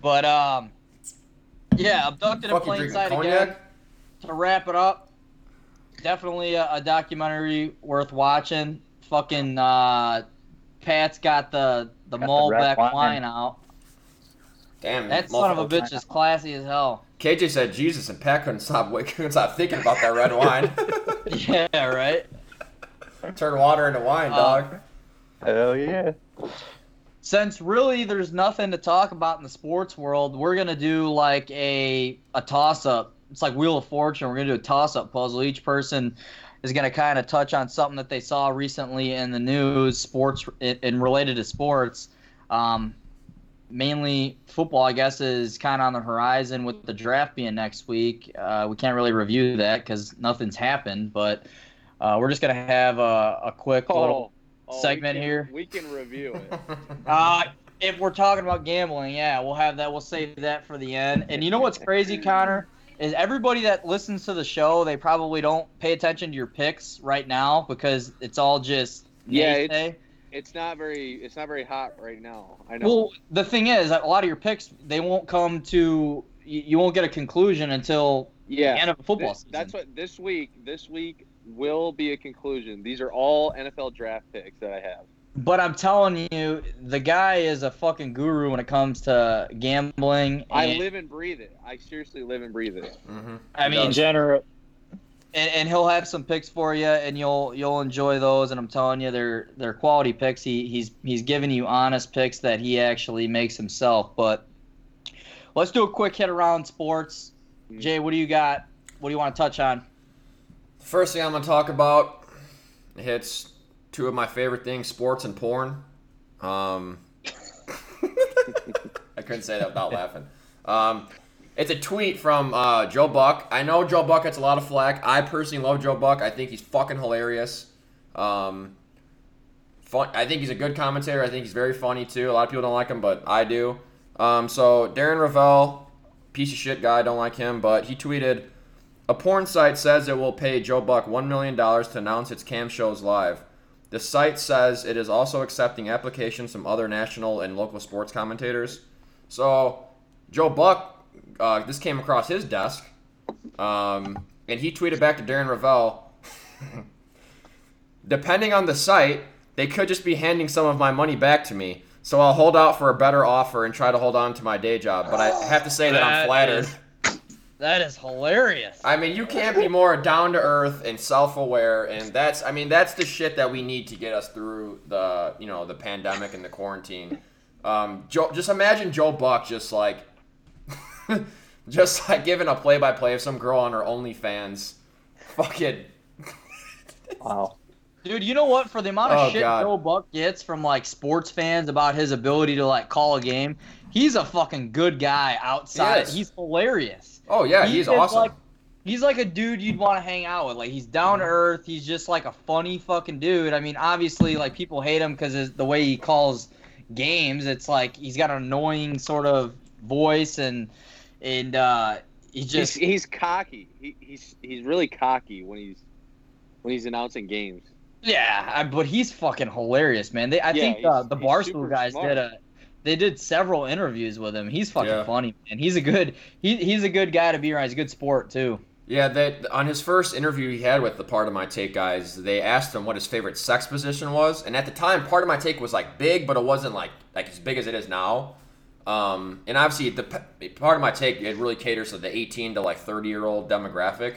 but um, yeah, abducted in Fuck plain sight again. To wrap it up, definitely a, a documentary worth watching. Fucking uh, Pat's got the the Got the red Malbec wine. wine out. Damn, That son of a bitch is classy as hell. KJ said Jesus, and Pat couldn't stop couldn't stop thinking about that red wine. Yeah, right. Turn water into wine, Uh, dog. Hell yeah. Since really there's nothing to talk about in the sports world, we're gonna do like a a toss up. It's like Wheel of Fortune. We're gonna do a toss up puzzle. Each person is gonna kind of touch on something that they saw recently in the news, sports and related to sports. Um, mainly football, I guess, is kind of on the horizon with the draft being next week. Uh, we can't really review that because nothing's happened, but uh, we're just gonna have a, a quick little. oh, segment we can, here. We can review it. Uh, if we're talking about gambling, yeah, we'll have that. We'll save that for the end. And you know what's crazy, Connor? Is everybody that listens to the show, they probably don't pay attention to your picks right now because it's all just Yeah, it's- not very. It's not very hot right now. I know. Well, the thing is, a lot of your picks they won't come to. You, you won't get a conclusion until yeah. the end of the football This- season. that's what this week. This week will be a conclusion. These are all NFL draft picks that I have. But I'm telling you, the guy is a fucking guru when it comes to gambling. I live and breathe it. I seriously live and breathe it. hmm I mean, Degenerate. And, and he'll have some picks for you, and you'll you'll enjoy those. And I'm telling you, they're they're quality picks. He he's he's giving you honest picks that he actually makes himself. But let's do a quick hit around sports. Jay, what do you got? What do you want to touch on? The First thing I'm gonna talk about hits two of my favorite things: sports and porn. Um, I couldn't say that without laughing. Um, it's a tweet from uh, Joe Buck. I know Joe Buck gets a lot of flack. I personally love Joe Buck. I think he's fucking hilarious. Um, fun. I think he's a good commentator. I think he's very funny too. A lot of people don't like him, but I do. Um, so Darren Rovell, piece of shit guy, don't like him, but he tweeted. A porn site says it will pay Joe Buck $1 million to announce its cam shows live. The site says it is also accepting applications from other national and local sports commentators. So, Joe Buck, uh, this came across his desk, um, and he tweeted back to Darren Rovell Depending on the site, they could just be handing some of my money back to me. So I'll hold out for a better offer and try to hold on to my day job. But I have to say that I'm flattered. is- That is hilarious. I mean, you can't be more down to earth and self aware, and that's I mean that's the shit that we need to get us through the you know the pandemic and the quarantine. Um, Joe, just imagine Joe Buck just like just like giving a play by play of some girl on her OnlyFans. Fucking Wow. Dude, you know what? For the amount of Oh, shit God. Joe Buck gets from like sports fans about his ability to like call a game, he's a fucking good guy outside. Yes. He's hilarious. oh yeah, He he's awesome. Like, he's like a dude you'd want to hang out with. Like he's down to earth. He's just like a funny fucking dude. I mean, obviously, like people hate him because the way he calls games. It's like he's got an annoying sort of voice and and uh, he He's, just he's cocky. He, he's he's really cocky when he's when he's announcing games. Yeah, I, but he's fucking hilarious, man. They, I Yeah, think uh, the Barstool guys smart. did a, they did several interviews with him. He's fucking Yeah. funny, man. He's a good, he, he's a good guy to be around. He's a good sport too. Yeah, that on his first interview he had with the Pardon My Take guys, they asked him what his favorite sex position was, and at the time, Pardon My Take was like big, but it wasn't like like as big as it is now. Um, and obviously, the Pardon My Take it really caters to the 18 to like 30 year old demographic.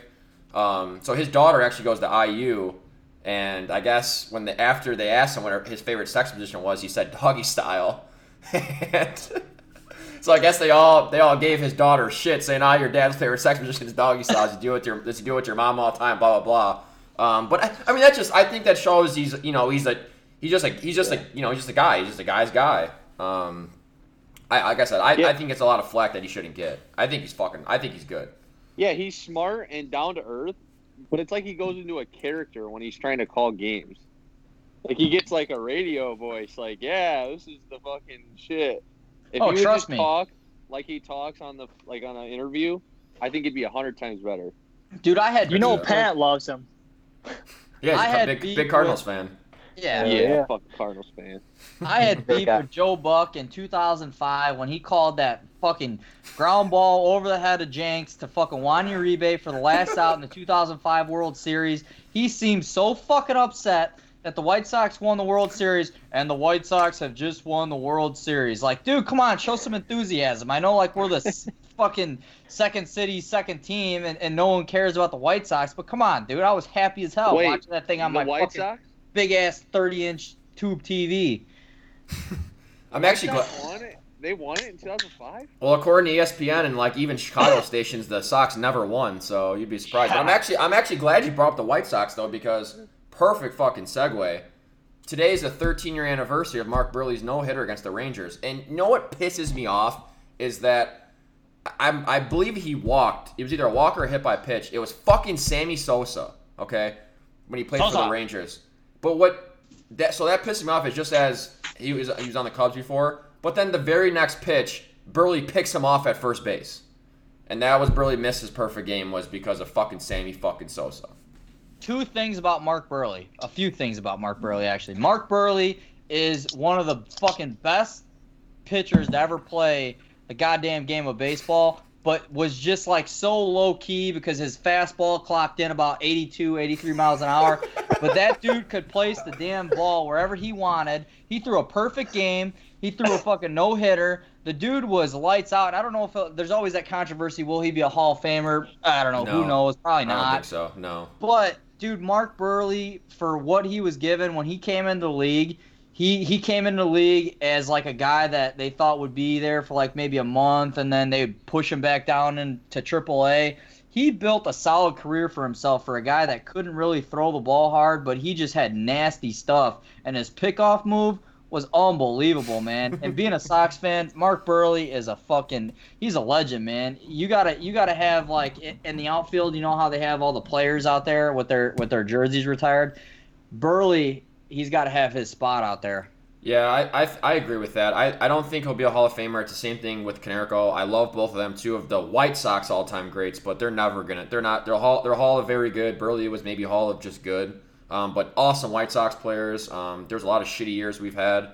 Um, so his daughter actually goes to IU, And I guess when the after they asked him what his favorite sex position was, he said doggy style. and so I guess they all they all gave his daughter shit, saying, "Ah, your dad's favorite sex position is doggy style. You do it with your you do it with your mom all the time." Blah blah blah. Um, but I, I mean, that just I think that shows he's you know he's a he's just like he's just like you know he's just a guy. He's just a guy's guy. Um, I like I said, I, Yeah. I think it's a lot of flack that he shouldn't get. I think he's fucking. I think he's good. Yeah, he's smart and down to earth, but it's like he goes into a character when he's trying to call games. Like he gets like a radio voice, like, "Yeah, this is the fucking shit." If Oh, he would trust just me. talk like he talks on the like on an interview, I think it'd be a hundred times better. Dude, I had You know, Yeah. Pat loves him. Yeah, he's I a had big big Cardinals with- fan. Yeah. Yeah, yeah. fucking Cardinals fan. I had Great beef with Joe Buck in 2005 when he called that fucking ground ball over the head of Jenks to fucking Juan Uribe for the last out in the 2005 World Series. He seemed so fucking upset that the White Sox won the World Series and the White Sox have just won the World Series. Like, dude, come on, show some enthusiasm. I know, like, we're the fucking second city, second team, and, and no one cares about the White Sox, but come on, dude. I was happy as hell Wait, watching that thing on the my White fucking Sox. Big ass 30 inch tube TV. I'm actually White glad. Sox it. They won it in 2005. Well, according to ESPN and like even Chicago stations, the Sox never won, so you'd be surprised. But I'm actually I'm actually glad you brought up the White Sox though because perfect fucking segue. Today is the 13 year anniversary of Mark Buehrle's no hitter against the Rangers, and you know what pisses me off is that I, I believe he walked. It was either a walk or a hit by pitch. It was fucking Sammy Sosa, okay, when he played for the Rangers. But what that so that pissed me off is just as he was he was on the Cubs before, but then the very next pitch, Buehrle picks him off at first base, and that was Buehrle missed his perfect game was because of fucking Sammy fucking Sosa. two things about Mark Buehrle. A few things about Mark Buehrle, actually. Mark Buehrle is one of the fucking best pitchers to ever play the goddamn game of baseball, but was just like so low key because his fastball clocked in about 82, 83 miles an hour. but that dude could place the damn ball wherever he wanted. He threw a perfect game. He threw a fucking no hitter. The dude was lights out. I don't know if it, there's always that controversy. Will he be a Hall of Famer? I don't know. No. Who knows? Probably I don't not. think so. No. But dude, Mark Buehrle, for what he was given when he came into the league, he he came into the league as like a guy that they thought would be there for like maybe a month, and then they push him back down into AAA. He built a solid career for himself for a guy that couldn't really throw the ball hard, but he just had nasty stuff, and his pickoff move was unbelievable, man. And being a Sox fan, Mark Buehrle is a fucking he's a legend, man. You gotta you gotta have like in the outfield, you know how they have all the players out there with their with their jerseys retired. Buehrle, he's got to have his spot out there. Yeah, I, I, I agree with that. I, I don't think he'll be a Hall of Famer. It's the same thing with Konerko. I love both of them, two of the White Sox all time greats, but they're never gonna. They're not. They're Hall. They're Hall of very good. Buehrle was maybe Hall of just good, um, but awesome White Sox players. Um, there's a lot of shitty years we've had,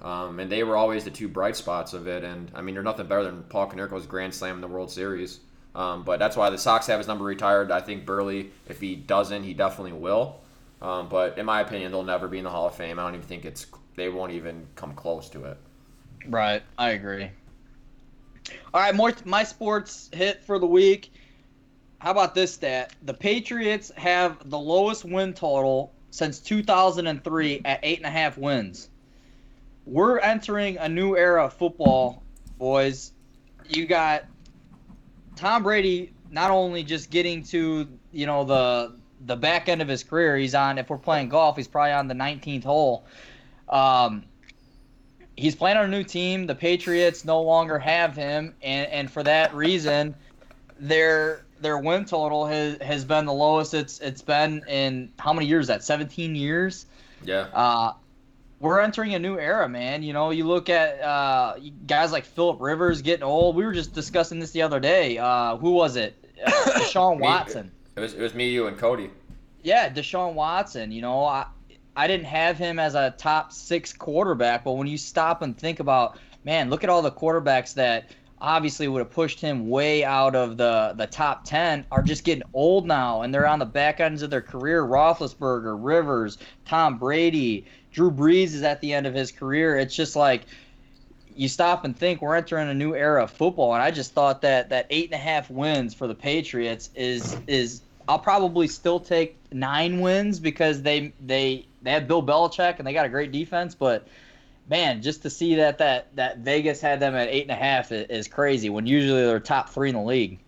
um, and they were always the two bright spots of it. And I mean, there's nothing better than Paul Konerko's grand slam in the World Series. Um, but that's why the Sox have his number retired. I think Buehrle, if he doesn't, he definitely will. Um, but in my opinion, they'll never be in the Hall of Fame. I don't even think it's they won't even come close to it. Right, I agree. All right, more my sports hit for the week. How about this stat? The Patriots have the lowest win total since 2003 at eight and a half wins. We're entering a new era of football, boys. You got Tom Brady not only just getting to you know the the back end of his career. He's on. If we're playing golf, he's probably on the 19th hole. Um, he's playing on a new team. The Patriots no longer have him, and and for that reason, their their win total has has been the lowest it's it's been in how many years? That 17 years. Yeah. Uh, we're entering a new era, man. You know, you look at uh, guys like Philip Rivers getting old. We were just discussing this the other day. Uh, who was it? Uh, Deshaun Watson. It was it was me, you, and Cody. Yeah, Deshaun Watson. You know, I I didn't have him as a top six quarterback, but when you stop and think about, man, look at all the quarterbacks that obviously would have pushed him way out of the the top ten are just getting old now, and they're on the back ends of their career. Roethlisberger, Rivers, Tom Brady, Drew Brees is at the end of his career. It's just like you stop and think we're entering a new era of football, and I just thought that that eight and a half wins for the Patriots is is I'll probably still take nine wins because they they they have Bill Belichick and they got a great defense. But man, just to see that that that Vegas had them at eight and a half is, is crazy. When usually they're top three in the league.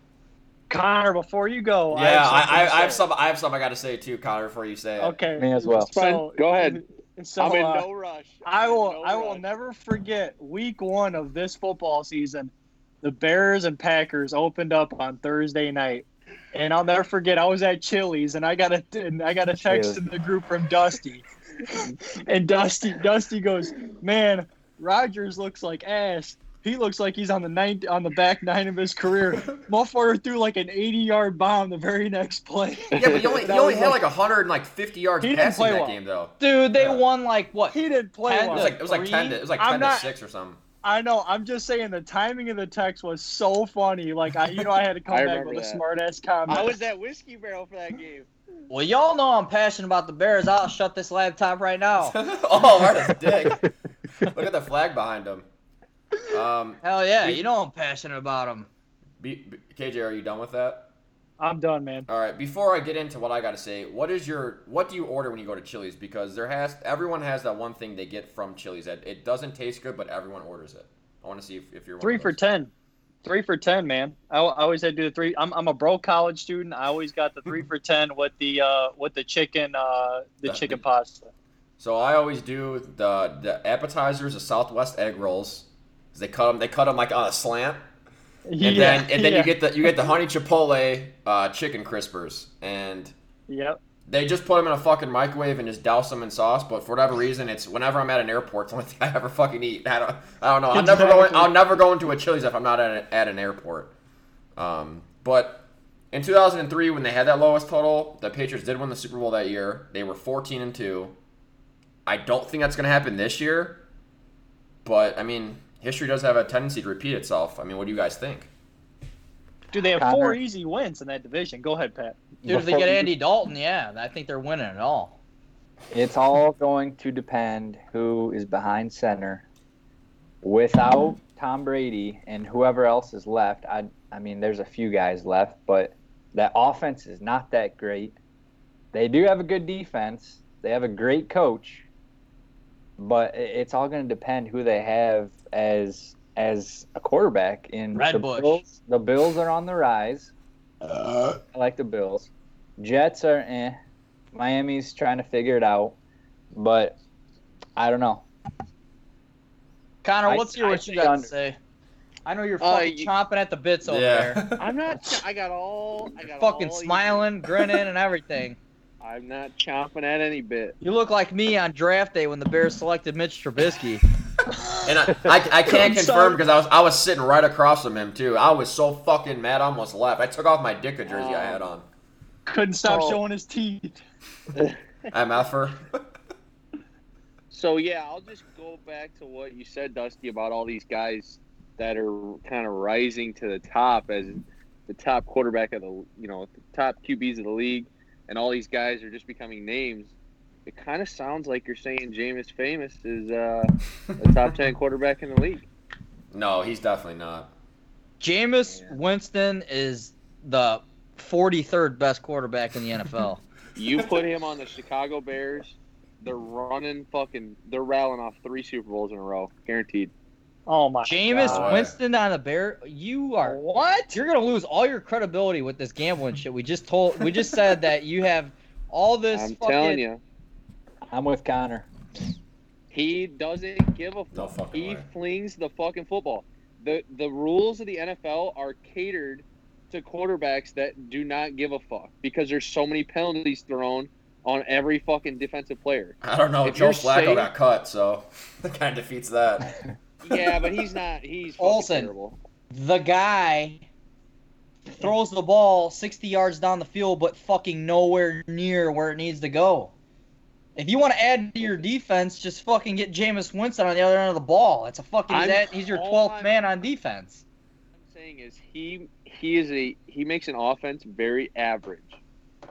Connor, before you go, Yeah, I, something I, to I have say. some. I have some. I got to say too, Connor, before you say it. Okay, Me as well. So- Go ahead. So I'm in uh, no rush. I I'm in will. no I will rush. never forget week one of this football season. The Bears and Packers opened up on Thursday night, and I'll never forget. I was at Chili's, and I got a and I got a text Chili's. in the group from Dusty, and Dusty Dusty goes, "Man, Rodgers looks like ass. He looks like he's on the nine on the back nine of his career. Motherfucker threw like an 80 yard bomb the very next play. Yeah, but you only, And I you only had like 150 yards He didn't passing play that well. game though. Dude, they Yeah. won like what? he didn't play Ten It was like it was like 10 to it was like I'm 10 not- to 6 or something. I know. I'm just saying the timing of the text was so funny. Like I, you know, I had to come I back remember with a that. smart ass comment. I was at Whiskey Barrel for that game. Well, y'all know I'm passionate about the Bears. I'll shut this laptop right now. oh, what a dick! Look at the flag behind him. Um, Hell yeah, you know I'm passionate about them. B, B, KJ, are you done with that? I'm done, man. All right. Before I get into what I got to say, what is your what do you order when you go to Chili's? Because there has everyone has that one thing they get from Chili's that it doesn't taste good, but everyone orders it. I want to see if, if you're Three for ten. Three for ten, man. I, I always had to do the three. I'm, I'm a broke college student. I always got the three for ten with the uh, with the chicken uh, the The- chicken pasta. So I always do the the appetizers, the Southwest egg rolls. They cut them. They cut them like on a slant, and then and then yeah. you get the you get the honey chipotle uh, chicken crispers, and Yep. they just put them in a fucking microwave and just douse them in sauce. But for whatever reason, it's whenever I'm at an airport, it's the only thing I ever fucking eat. I don't I don't know. I'll never go. In, I'll never go into a Chili's if I'm not at, a, at an airport. Um, but in 2003, when they had that lowest total, the Patriots did win the Super Bowl that year. They were 14 and two. I don't think that's going to happen this year. But I mean, history does have a tendency to repeat itself. I mean, what do you guys think? Dude, they have Connor. four easy wins in that division. Go ahead, Pat. Dude, if they get we- Andy Dalton, yeah, I think they're winning it all. It's all going to depend who is behind center. Without Tom Brady and whoever else is left, I I mean, there's a few guys left, but that offense is not that great. They do have a good defense. They have a great coach, but it's all going to depend who they have as as a quarterback. In Red the Bush. Bills, the Bills are on the rise. I like the Bills. Jets are eh. Miami's trying to figure it out, but I don't know. Connor, I- let's hear I what you got under. to say. I know you're Uh, fucking you- chomping at the bits over there. I'm not. I got all. I got fucking all smiling, grinning, and everything. I'm not chomping at any bit. You look like me on draft day when the Bears selected Mitch Trubisky. And I, I, I can't confirm because I was I was sitting right across from him too. I was so fucking mad, I almost left. I took off my Ditka jersey I oh. had on. Couldn't stop Oh. showing his teeth. MFer. So yeah, I'll just go back to what you said, Dusty, about all these guys that are kind of rising to the top as the top quarterback of the you know the top QBs of the league, and all these guys are just becoming names. It kind of sounds like you're saying Jameis Famous is uh, a top ten quarterback in the league. No, he's definitely not. Jameis Yeah. Winston is the 43rd best quarterback in the NFL. You put him on the Chicago Bears, they're running fucking, they're rattling off three Super Bowls in a row, guaranteed. Oh my Jameis God. Winston on the Bear, you are What? You're gonna lose all your credibility with this gambling shit. We just told, we just said that you have all this. I'm fucking, telling you, I'm with Connor. he doesn't give a No fuck. fucking He way. flings the fucking football. the The rules of the NFL are catered to quarterbacks that do not give a fuck because there's so many penalties thrown on every fucking defensive player. I don't know. If Joe you're Flacco safe- got cut, so that kind of defeats that. Yeah, but he's not. He's fucking Olsen. terrible. The guy throws the ball 60 yards down the field, but fucking nowhere near where it needs to go. If you want to add to your defense, just fucking get Jameis Winston on the other end of the ball. It's a fucking. He's, at, he's your 12th man on defense. I'm saying is he he is a he makes an offense very average.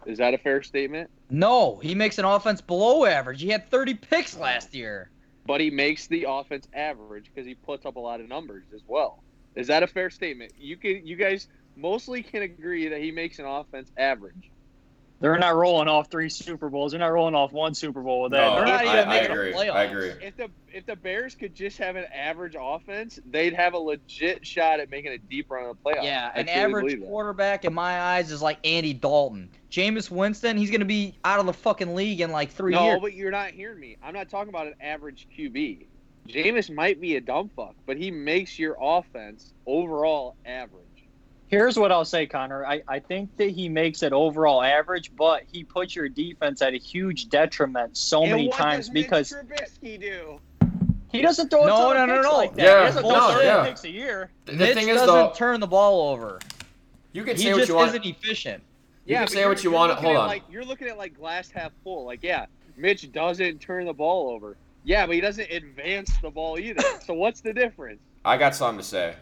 Is that a fair statement? No, he makes an offense below average. He had 30 picks oh. last year. But he makes the offense average because he puts up a lot of numbers as well. Is that a fair statement? You can you guys mostly can agree that he makes an offense average. They're not rolling off three Super Bowls. They're not rolling off one Super Bowl with that. No, They're not I, even I making the agree. playoffs. I agree. If the if the Bears could just have an average offense, they'd have a legit shot at making a deep run in the playoffs. Yeah, I an average believe that. quarterback in my eyes is like Andy Dalton. Jameis Winston, he's gonna be out of the fucking league in like three No, years. but you're not hearing me. I'm not talking about an average QB. Jameis might be a dumb fuck, but he makes your offense overall average. Here's what I'll say, Connor. I, I think that he makes it overall average, but he puts your defense at a huge detriment so And many what times does Mitch because Trubisky do? he doesn't throw a No, ton no, of no, picks no. like that. Yeah, he doesn't no, throw yeah. picks a year. The Mitch thing is, doesn't though, turn the ball over. you can He say what just you want. He just isn't efficient. You can say what you want. Hold on. Like, you're looking at like glass half full. Like, yeah, Mitch doesn't turn the ball over. Yeah, but he doesn't advance the ball either. so what's the difference? I got something to say.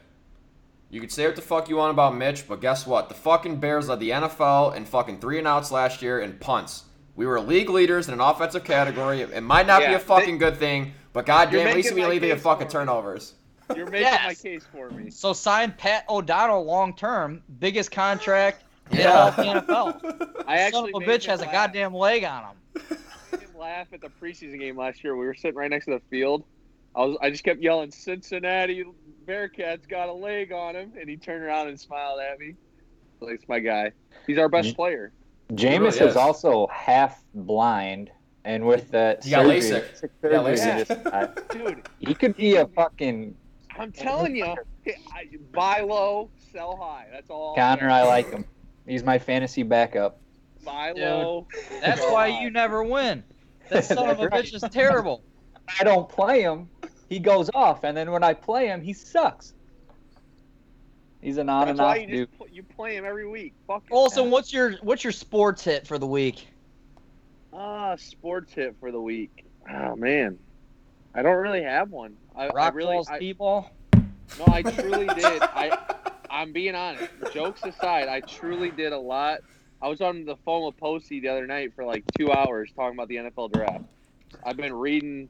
You could say what the fuck you want about Mitch, but guess what? The fucking Bears led the NFL in fucking three and outs last year in punts. We were league leaders in an offensive category. It, it might not be a fucking good thing, but goddamn, at least we my leaving in case fucking turnovers. You're making Yes. my case for me. So sign Pat O'Donnell long term, biggest contract in Yeah. all of the NFL. I Son actually of a bitch him has a goddamn leg on him. I made him laugh at the preseason game last year. We were sitting right next to the field. I was I just kept yelling, "Cincinnati Bearcats got a leg on him," and he turned around and smiled at me. Like, it's my guy. He's our best player. Jameis really is. is. also half blind, and with that He got surgery, LASIK. surgery He he LASIK. just got- Dude, he could be a fucking I'm telling you, buy low, sell high. That's all. Connor. I like him. He's my fantasy backup. Buy Dude, low. That's why high. you never win. That son of a That's right. bitch is terrible. I don't play him. He goes off, and then when I play him, he sucks. He's an on That's and off why you dude. just pl- you play him every week. Fuck it. Olson, what's your what's your sports hit for the week? Ah, sports hit for the week. Oh man, I don't really have one. I, I Rock really, balls, I, t-ball. no, I truly did. I, I'm being honest. Jokes aside, I truly did a lot. I was on the phone with Posey the other night for like two hours talking about the NFL draft. I've been reading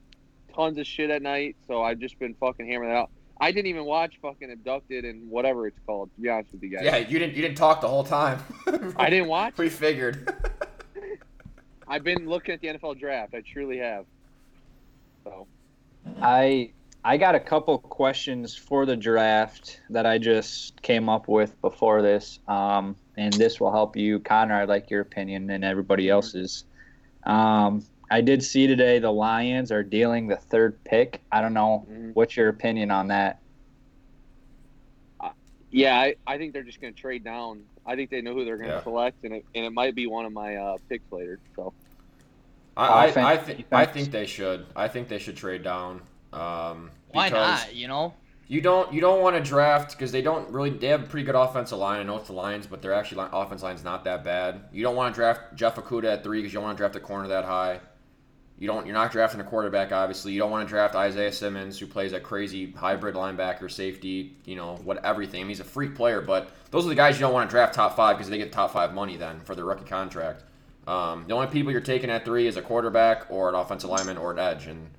tons of shit at night, so I've just been fucking hammering that out. I didn't even watch fucking Abducted and whatever it's called. To be honest with you guys, Yeah, you didn't you didn't talk the whole time. I didn't watch. We figured. I've been looking at the NFL draft. I truly have. So I I got a couple questions for the draft that I just came up with before this, um, and this will help you, Connor. I'd like your opinion and everybody else's. Um, I did see today the Lions are dealing the third pick. I don't know Mhm. what's your opinion on that. yeah, I, I think they're just going to trade down. I think they know who they're going to Yeah. select, and it, and it might be one of my uh, picks later. So I, I, I, think I think they should. I think they should trade down. Um, Why because not? You know, You don't you don't want to draft because they don't really they have a pretty good offensive line. I know it's the Lions, but their actually line, offense line's not that bad. You don't want to draft Jeff Okudah at three because you don't want to draft a corner that high. You don't you're not drafting a quarterback obviously. You don't want to draft Isaiah Simmons who plays a crazy hybrid linebacker, safety, you know what everything. I mean, he's a freak player, but those are the guys you don't want to draft top five because they get top five money then for their rookie contract. Um, the only people you're taking at three is a quarterback or an offensive lineman or an edge, and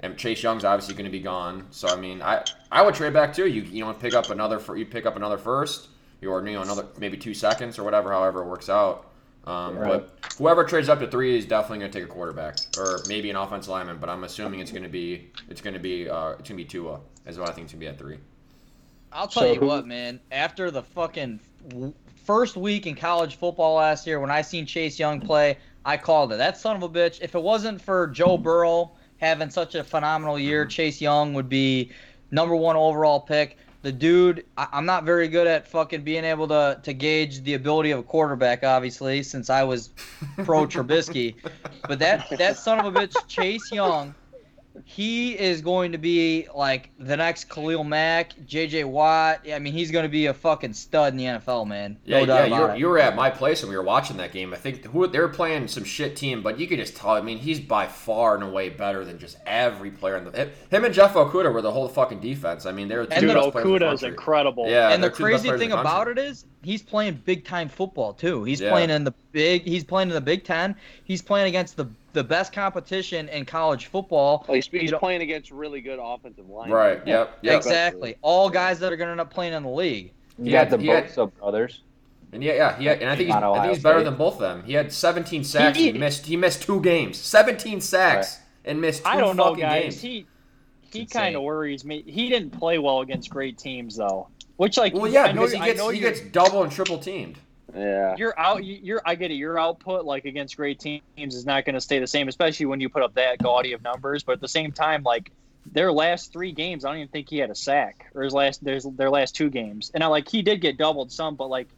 and Chase Young's obviously going to be gone. So I mean, I I would trade back too. You you know pick up another you pick up another first, or you know another maybe two seconds or whatever, however it works out. Um, Right. But whoever trades up to three is definitely going to take a quarterback or maybe an offensive lineman. But I'm assuming it's going to be it's going to be uh, it's going to be Tua is what I think it's going to be at three. I'll tell So you what, man. After the fucking first week in college football last year, when I seen Chase Young play, I called it. That son of a bitch. If it wasn't for Joe Burrow having such a phenomenal year, Chase Young would be number one overall pick. The dude, I- I'm not very good at fucking being able to to gauge the ability of a quarterback, obviously, since I was pro Trubisky. But that that son of a bitch, Chase Young, he is going to be like the next Khalil Mack, J.J. Watt. I mean, he's going to be a fucking stud in the NFL, man. No Yeah, doubt yeah, about you were, you were at my place when we were watching that game. I think who they were playing some shit team, but you could just tell. I mean, he's by far and away better than just every player in the. Him and Jeff Okudah were the whole fucking defense. I mean, they were the two Dude, best players in the Okudah is incredible. Yeah, and the they're two best crazy players thing the about it is he's playing big time football too. He's Yeah. playing in the big. He's playing in the Big Ten. He's playing against the the best competition in college football. well, he's, he's playing against really good offensive line. Right. Yep. Yep. Exactly. All guys that are going to end up playing in the league. You He got had- the he had- Bosa brothers. And yeah, yeah, he had, and I think he's, I think he's better State. than both of them. He had 17 sacks. He, He- missed. He missed two games. 17 sacks and missed two I don't know, fucking guys. games. He he kind of worries me. He didn't play well against great teams though. Which like well, yeah, I know, because he I gets know he gets double and triple teamed. Yeah. your out your I get it. Your output like against great teams is not going to stay the same, especially when you put up that gaudy of numbers. But at the same time, like their last three games, I don't even think he had a sack, or his last there's their last two games. And I like he did get doubled some, but like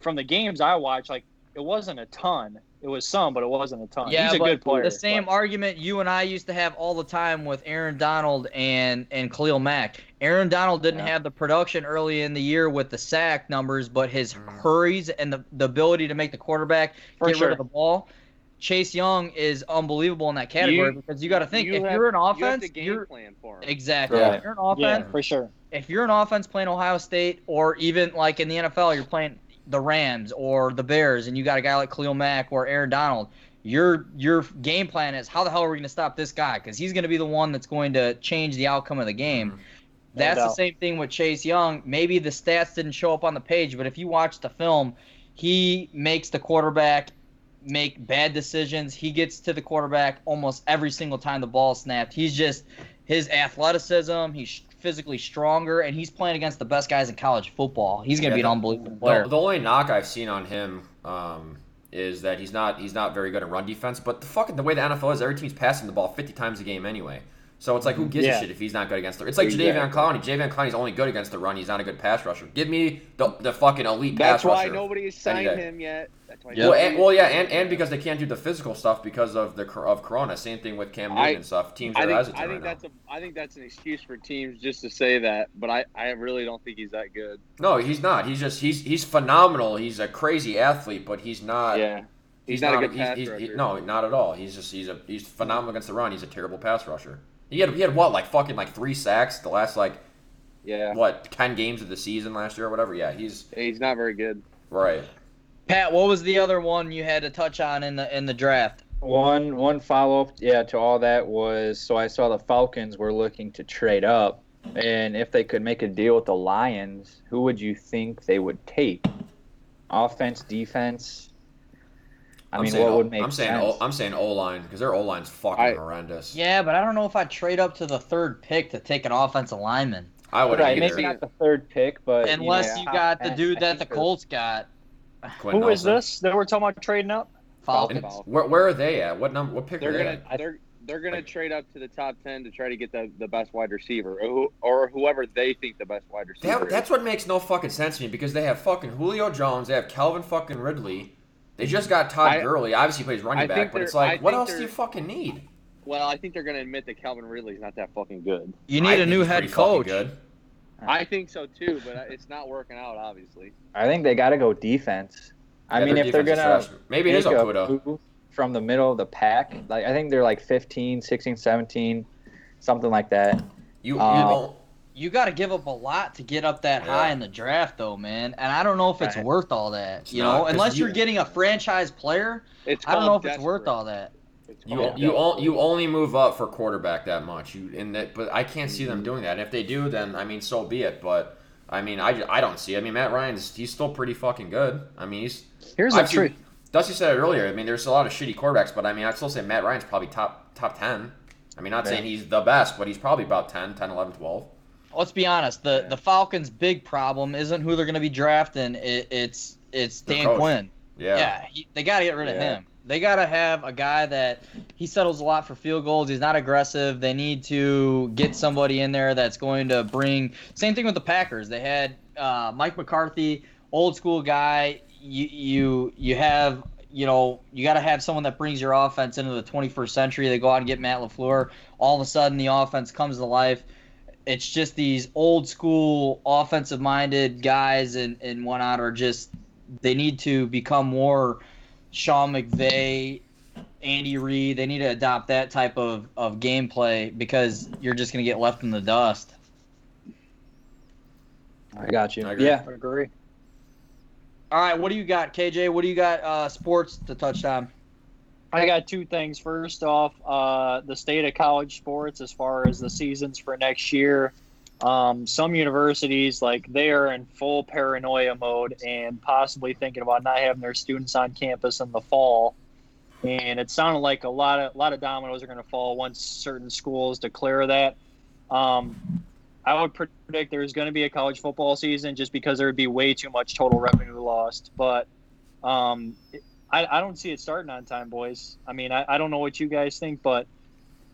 from the games I watched, like it wasn't a ton. It was some, but it wasn't a ton. Yeah, He's a but good player. the same but- argument you and I used to have all the time with Aaron Donald and and Khalil Mack. Aaron Donald didn't Yeah. have the production early in the year with the sack numbers, but his Mm. hurries and the, the ability to make the quarterback For get sure. rid of the ball. Chase Young is unbelievable in that category You- because you got to think you if have- you're an You have offense, game you're plan for him. exactly Right. if you're an offense yeah, for sure. if you're an offense playing Ohio State or even like in the NFL, you're playing the Rams or the Bears, and you got a guy like Khalil Mack or Aaron Donald. Your your game plan is how the hell are we going to stop this guy? Because he's going to be the one that's going to change the outcome of the game. Mhm. That's the same thing with Chase Young. Maybe the stats didn't show up on the page, but if you watch the film, he makes the quarterback make bad decisions. He gets to the quarterback almost every single time the ball snapped. He's just his athleticism. He's physically stronger, and he's playing against the best guys in college football. He's going to Yeah, be an unbelievable player. The, the only knock I've seen on him um, is that he's not he's not very good at run defense. But the fucking the way the NFL is, every team's passing the ball 50 times a game anyway. So it's like who gives Yeah. a shit if he's not good against the? It's like Exactly. Jadeveon Clowney. Jadeveon Clowney's only good against the run. He's not a good pass rusher. Give me the, the fucking elite That's pass rusher. That's why nobody has signed him yet. That's why Yep. Well, and, well, yeah, and, and because they can't do the physical stuff because of the of Corona. Same thing with Cam Newton I- and stuff. Teams I are think, hesitant I think right now. that's a I think that's an excuse for teams just to say that, but I, I really don't think he's that good. No, he's not. He's just he's he's phenomenal. He's a crazy athlete, but he's not. yeah, he's, not, a good he's- pass he's- rusher. he- no, not at all. He's just he's a he's phenomenal against the run. He's a terrible pass rusher. He had he had what like fucking like three sacks the last like yeah, what ten games of the season last year or whatever. Yeah, he's he's not very good. right. Pat, what was the other one you had to touch on in the in the draft? One one follow up, yeah, to all that was so I saw the Falcons were looking to trade up, and if they could make a deal with the Lions, who would you think they would take? Offense, defense. I I'm mean, saying what O- would make I'm saying sense? O, I'm saying O line because their O line's fucking I- horrendous. Yeah, but I don't know if I'd trade up to the third pick to take an offensive lineman. I would right, maybe not the third pick, but you Unless know, you got the dude that the Colts got. Quinn Who is Nelson. this that we're talking about trading up? Falcons. Where, where are they at? What number? What pick They're are they gonna at? they're they're gonna trade up to the top ten to try to get the, the best wide receiver or, who, or whoever they think the best wide receiver. That, is. that's what makes no fucking sense to me because they have fucking Julio Jones, they have Calvin fucking Ridley, they just got Todd I- Gurley. Obviously, he plays running I back, but it's like, I what else do you fucking need? well, I think they're gonna admit that Calvin Ridley's not that fucking good. You need a new head coach. Good. I think so too, but it's not working out. Obviously, I think they got to go defense. I mean, if they're gonna maybe it is a Okudah. move from the middle of the pack, like I think they're like 15, 16, 17, something like that. You, you um, don't- You got to give up a lot to get up that Yeah. high in the draft, though, man. And I don't know if it's Right. worth all that. It's You not, know, 'cause unless you- you, are getting a franchise player, it's. I don't know if called it's worth all that. You called you, desperate. o- you only move up for quarterback that much. You in that, but I can't see them Mm-hmm. doing that. And if they do, then I mean, so be it. But I mean, I, I don't see. it. I mean, Matt Ryan's he's still pretty fucking good. I mean, he's Here's I've a seen- trick. Dusty said it earlier. I mean, there's a lot of shitty quarterbacks, but I mean, I'd still say Matt Ryan's probably top top ten. I mean, not Yeah. saying he's the best, but he's probably about 10, 10, 11, 12. Let's be honest. The Yeah. the Falcons' big problem isn't who they're going to be drafting. It, it's it's Their Dan coach. Quinn. Yeah. Yeah, he, they got to get rid of him. They got to have a guy that he settles a lot for field goals. He's not aggressive. They need to get somebody in there that's going to bring. Same thing with the Packers. They had uh, Mike McCarthy, old school guy. You you you have you know you got to have someone that brings your offense into the 21st century. They go out and get Matt Lafleur. All of a sudden, the offense comes to life. It's just these old school offensive minded guys and and whatnot are just they need to become more Sean McVay, Andy Reid. They need to adopt that type of, of gameplay because you're just going to get left in the dust. I got you. I agree. Yeah, I agree. All right, what do you got, KJ? What do you got? Uh, sports to touch on. I got two things. First off, uh, the state of college sports as far as the seasons for next year. um, some universities like they are in full paranoia mode and possibly thinking about not having their students on campus in the fall. And it sounded like a lot of a lot of dominoes are going to fall once certain schools declare that. Um, I would predict there's going to be a college football season just because there would be way too much total revenue lost. But um, I, I don't see it starting on time, boys. I mean, I, I don't know what you guys think, but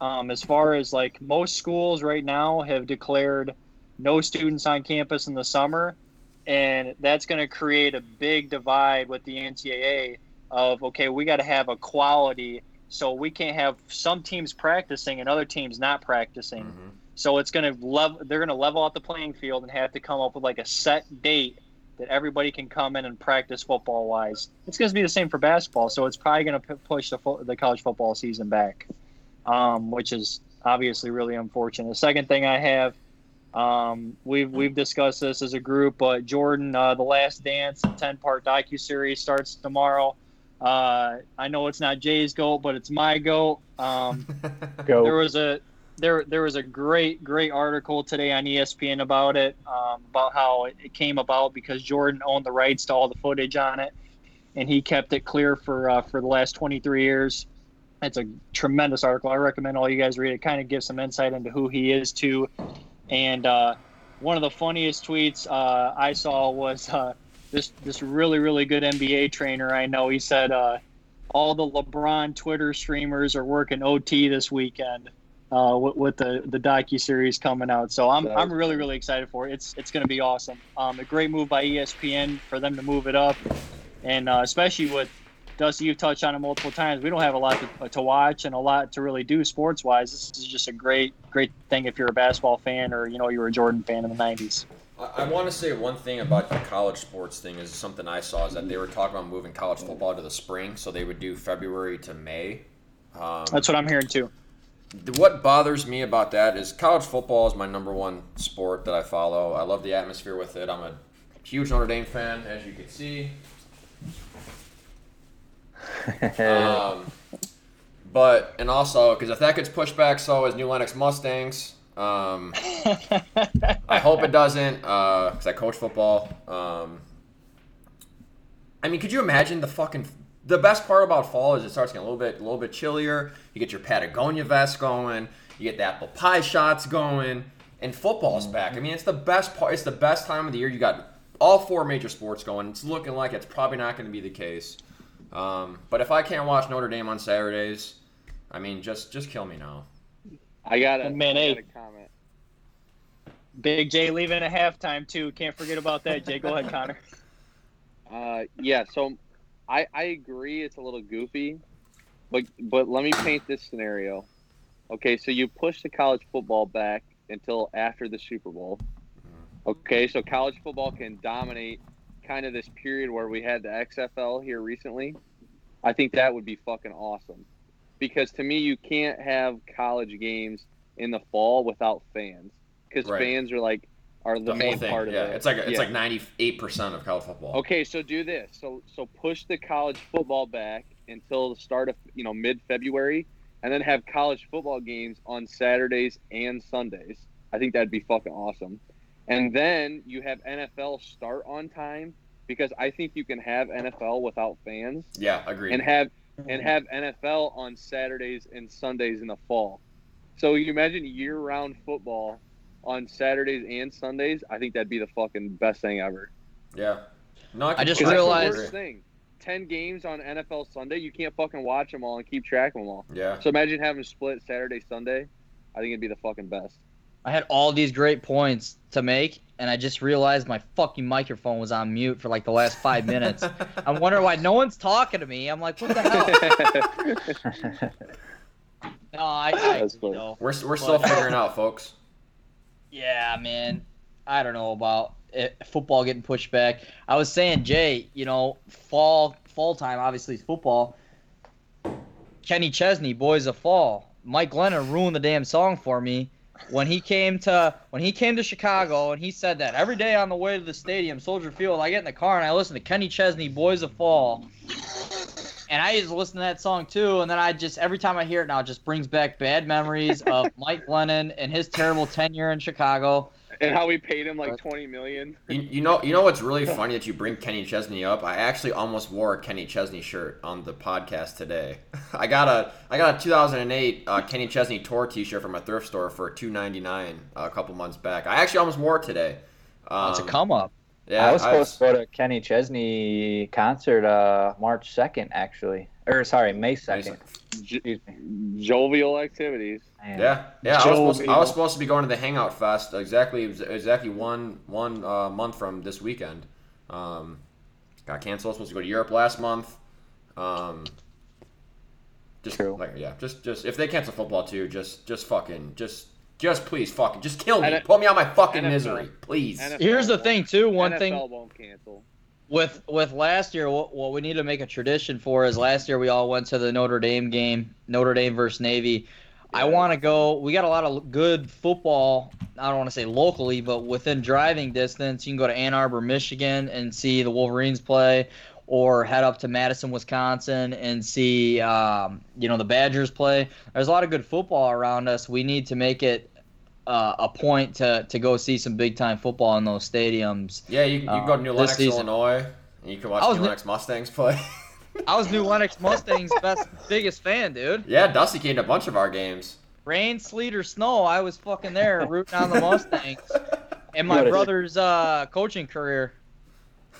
um, as far as like most schools right now have declared no students on campus in the summer, and that's going to create a big divide with the NCAA of okay, we got to have a quality, so we can't have some teams practicing and other teams not practicing. Mm-hmm. So it's going to level. They're going to level out the playing field and have to come up with like a set date that everybody can come in and practice football wise. It's going to be the same for basketball, so it's probably going to push the fo- the college football season back, um, which is obviously really unfortunate. The second thing I have, um, we've we've discussed this as a group, but Jordan, uh, the Last Dance, ten part docu series starts tomorrow. Uh, I know it's not Jay's goat, but it's my goat. Um, Go. there was a there there was a great great article today on ESPN about it um, about how it, it came about because Jordan owned the rights to all the footage on it and he kept it clear for uh, for the last 23 years. It's a tremendous article. I recommend all you guys read it. Kind of gives some insight into who he is too. And uh, one of the funniest tweets uh, I saw was uh, this this really really good NBA trainer I know. He said uh, all the LeBron Twitter streamers are working OT this weekend uh, with, with the the docu series coming out. So I'm, I'm really really excited for it. It's it's going to be awesome. Um, a great move by ESPN for them to move it up, and uh, especially with Dusty, you've touched on it multiple times. We don't have a lot to, to watch and a lot to really do sports wise. This is just a great great thing if you're a basketball fan or you know you were a Jordan fan in the '90s. I, I want to say one thing about the college sports thing is something I saw is that they were talking about moving college football to the spring, so they would do February to May. Um, That's what I'm hearing too. What bothers me about that is college football is my number one sport that I follow. I love the atmosphere with it. I'm a huge Notre Dame fan, as you can see. Um, but and also because if that gets pushed back, so is New Lennox Mustangs. Um, I hope it doesn't, because I coach football. Um, I mean, could you imagine the fucking? The best part about fall is it starts getting a little bit, a little bit chillier. You get your Patagonia vest going. You get the apple pie shots going, and football's back. I mean, it's the best part. It's the best time of the year. You got all four major sports going. It's looking like it's probably not going to be the case. Um, but if I can't watch Notre Dame on Saturdays, I mean, just just kill me now. I got a, Man, I got a comment. Big J leaving at halftime too. Can't forget about that. Jay, go ahead, Connor. Uh, yeah, so I I agree it's a little goofy, but but let me paint this scenario. Okay, so you push the college football back until after the Super Bowl. Okay, so college football can dominate kind of this period where we had the XFL here recently. I think that would be fucking awesome. Because to me you can't have college games in the fall without fans. Because Right. fans are like are the, The main thing, part of yeah. it. It's like it's Yeah. like ninety eight percent of college football. Okay, so do this. So so push the college football back until the start of you know mid February, and then have college football games on Saturdays and Sundays. I think that'd be fucking awesome. And then you have NFL start on time because I think you can have NFL without fans Yeah, agreed. and have and have NFL on Saturdays and Sundays in the fall. So you imagine year round football on Saturdays and Sundays. I think that'd be the fucking best thing ever. yeah. No, I, I just realized- the worst thing. Ten games on NFL Sunday, you can't fucking watch them all and keep track of them all. Yeah. So imagine having split Saturday Sunday. I think it'd be the fucking best. I had all these great points to make, and I just realized my fucking microphone was on mute for like the last five minutes. I'm wondering why no one's talking to me. I'm like, what the hell? No, I, I That's you know, We're, we're still figuring out, folks. Yeah, man. I don't know about it, football getting pushed back. I was saying, Jay, you know, fall fall time obviously is football. Kenny Chesney, Boys of Fall. Mike Glennon ruined the damn song for me when he came to when he came to Chicago and he said that every day on the way to the stadium, Soldier Field, I get in the car and I listen to Kenny Chesney, Boys of Fall. And I used to listen to that song too. And then I just every time I hear it now, it just brings back bad memories of Mike Glennon and his terrible tenure in Chicago. And how we paid him like twenty million. You, you know, you know what's really funny that you bring Kenny Chesney up. I actually almost wore a Kenny Chesney shirt on the podcast today. I got a I got a 2008 uh, Kenny Chesney tour T-shirt from a thrift store for 2.99 a couple months back. I actually almost wore it today. Um, it's a come up. Yeah, I was I supposed to go to Kenny Chesney concert uh, March 2nd, actually. Or, sorry, May 2nd. J- Excuse me. jovial activities. Man. Yeah, yeah. I was, supposed, I was supposed to be going to the Hangout Fest exactly exactly one one uh, month from this weekend. Um, got canceled. Supposed to go to Europe last month. Um, just True. like yeah, just just if they cancel football too, just just fucking just just please fucking just kill me. And Put me out my fucking NFL. misery, please. NFL Here's the thing too. One NFL thing won't cancel. with with last year, what, what we need to make a tradition for is last year we all went to the Notre Dame game, Notre Dame versus Navy. I want to go. We got a lot of good football. I don't want to say locally, but within driving distance, you can go to Ann Arbor, Michigan, and see the Wolverines play, or head up to Madison, Wisconsin, and see um, you know the Badgers play. There's a lot of good football around us. We need to make it uh, a point to to go see some big time football in those stadiums. yeah, you, you can go to New Uh, Lenox. Illinois, and you can watch I was New ne- Lenox Mustangs play. I was New Lennox Mustangs' best biggest fan, dude. yeah, Dusty came to a bunch of our games. Rain, sleet, or snow, I was fucking there rooting on the Mustangs. And my brother's uh, coaching career.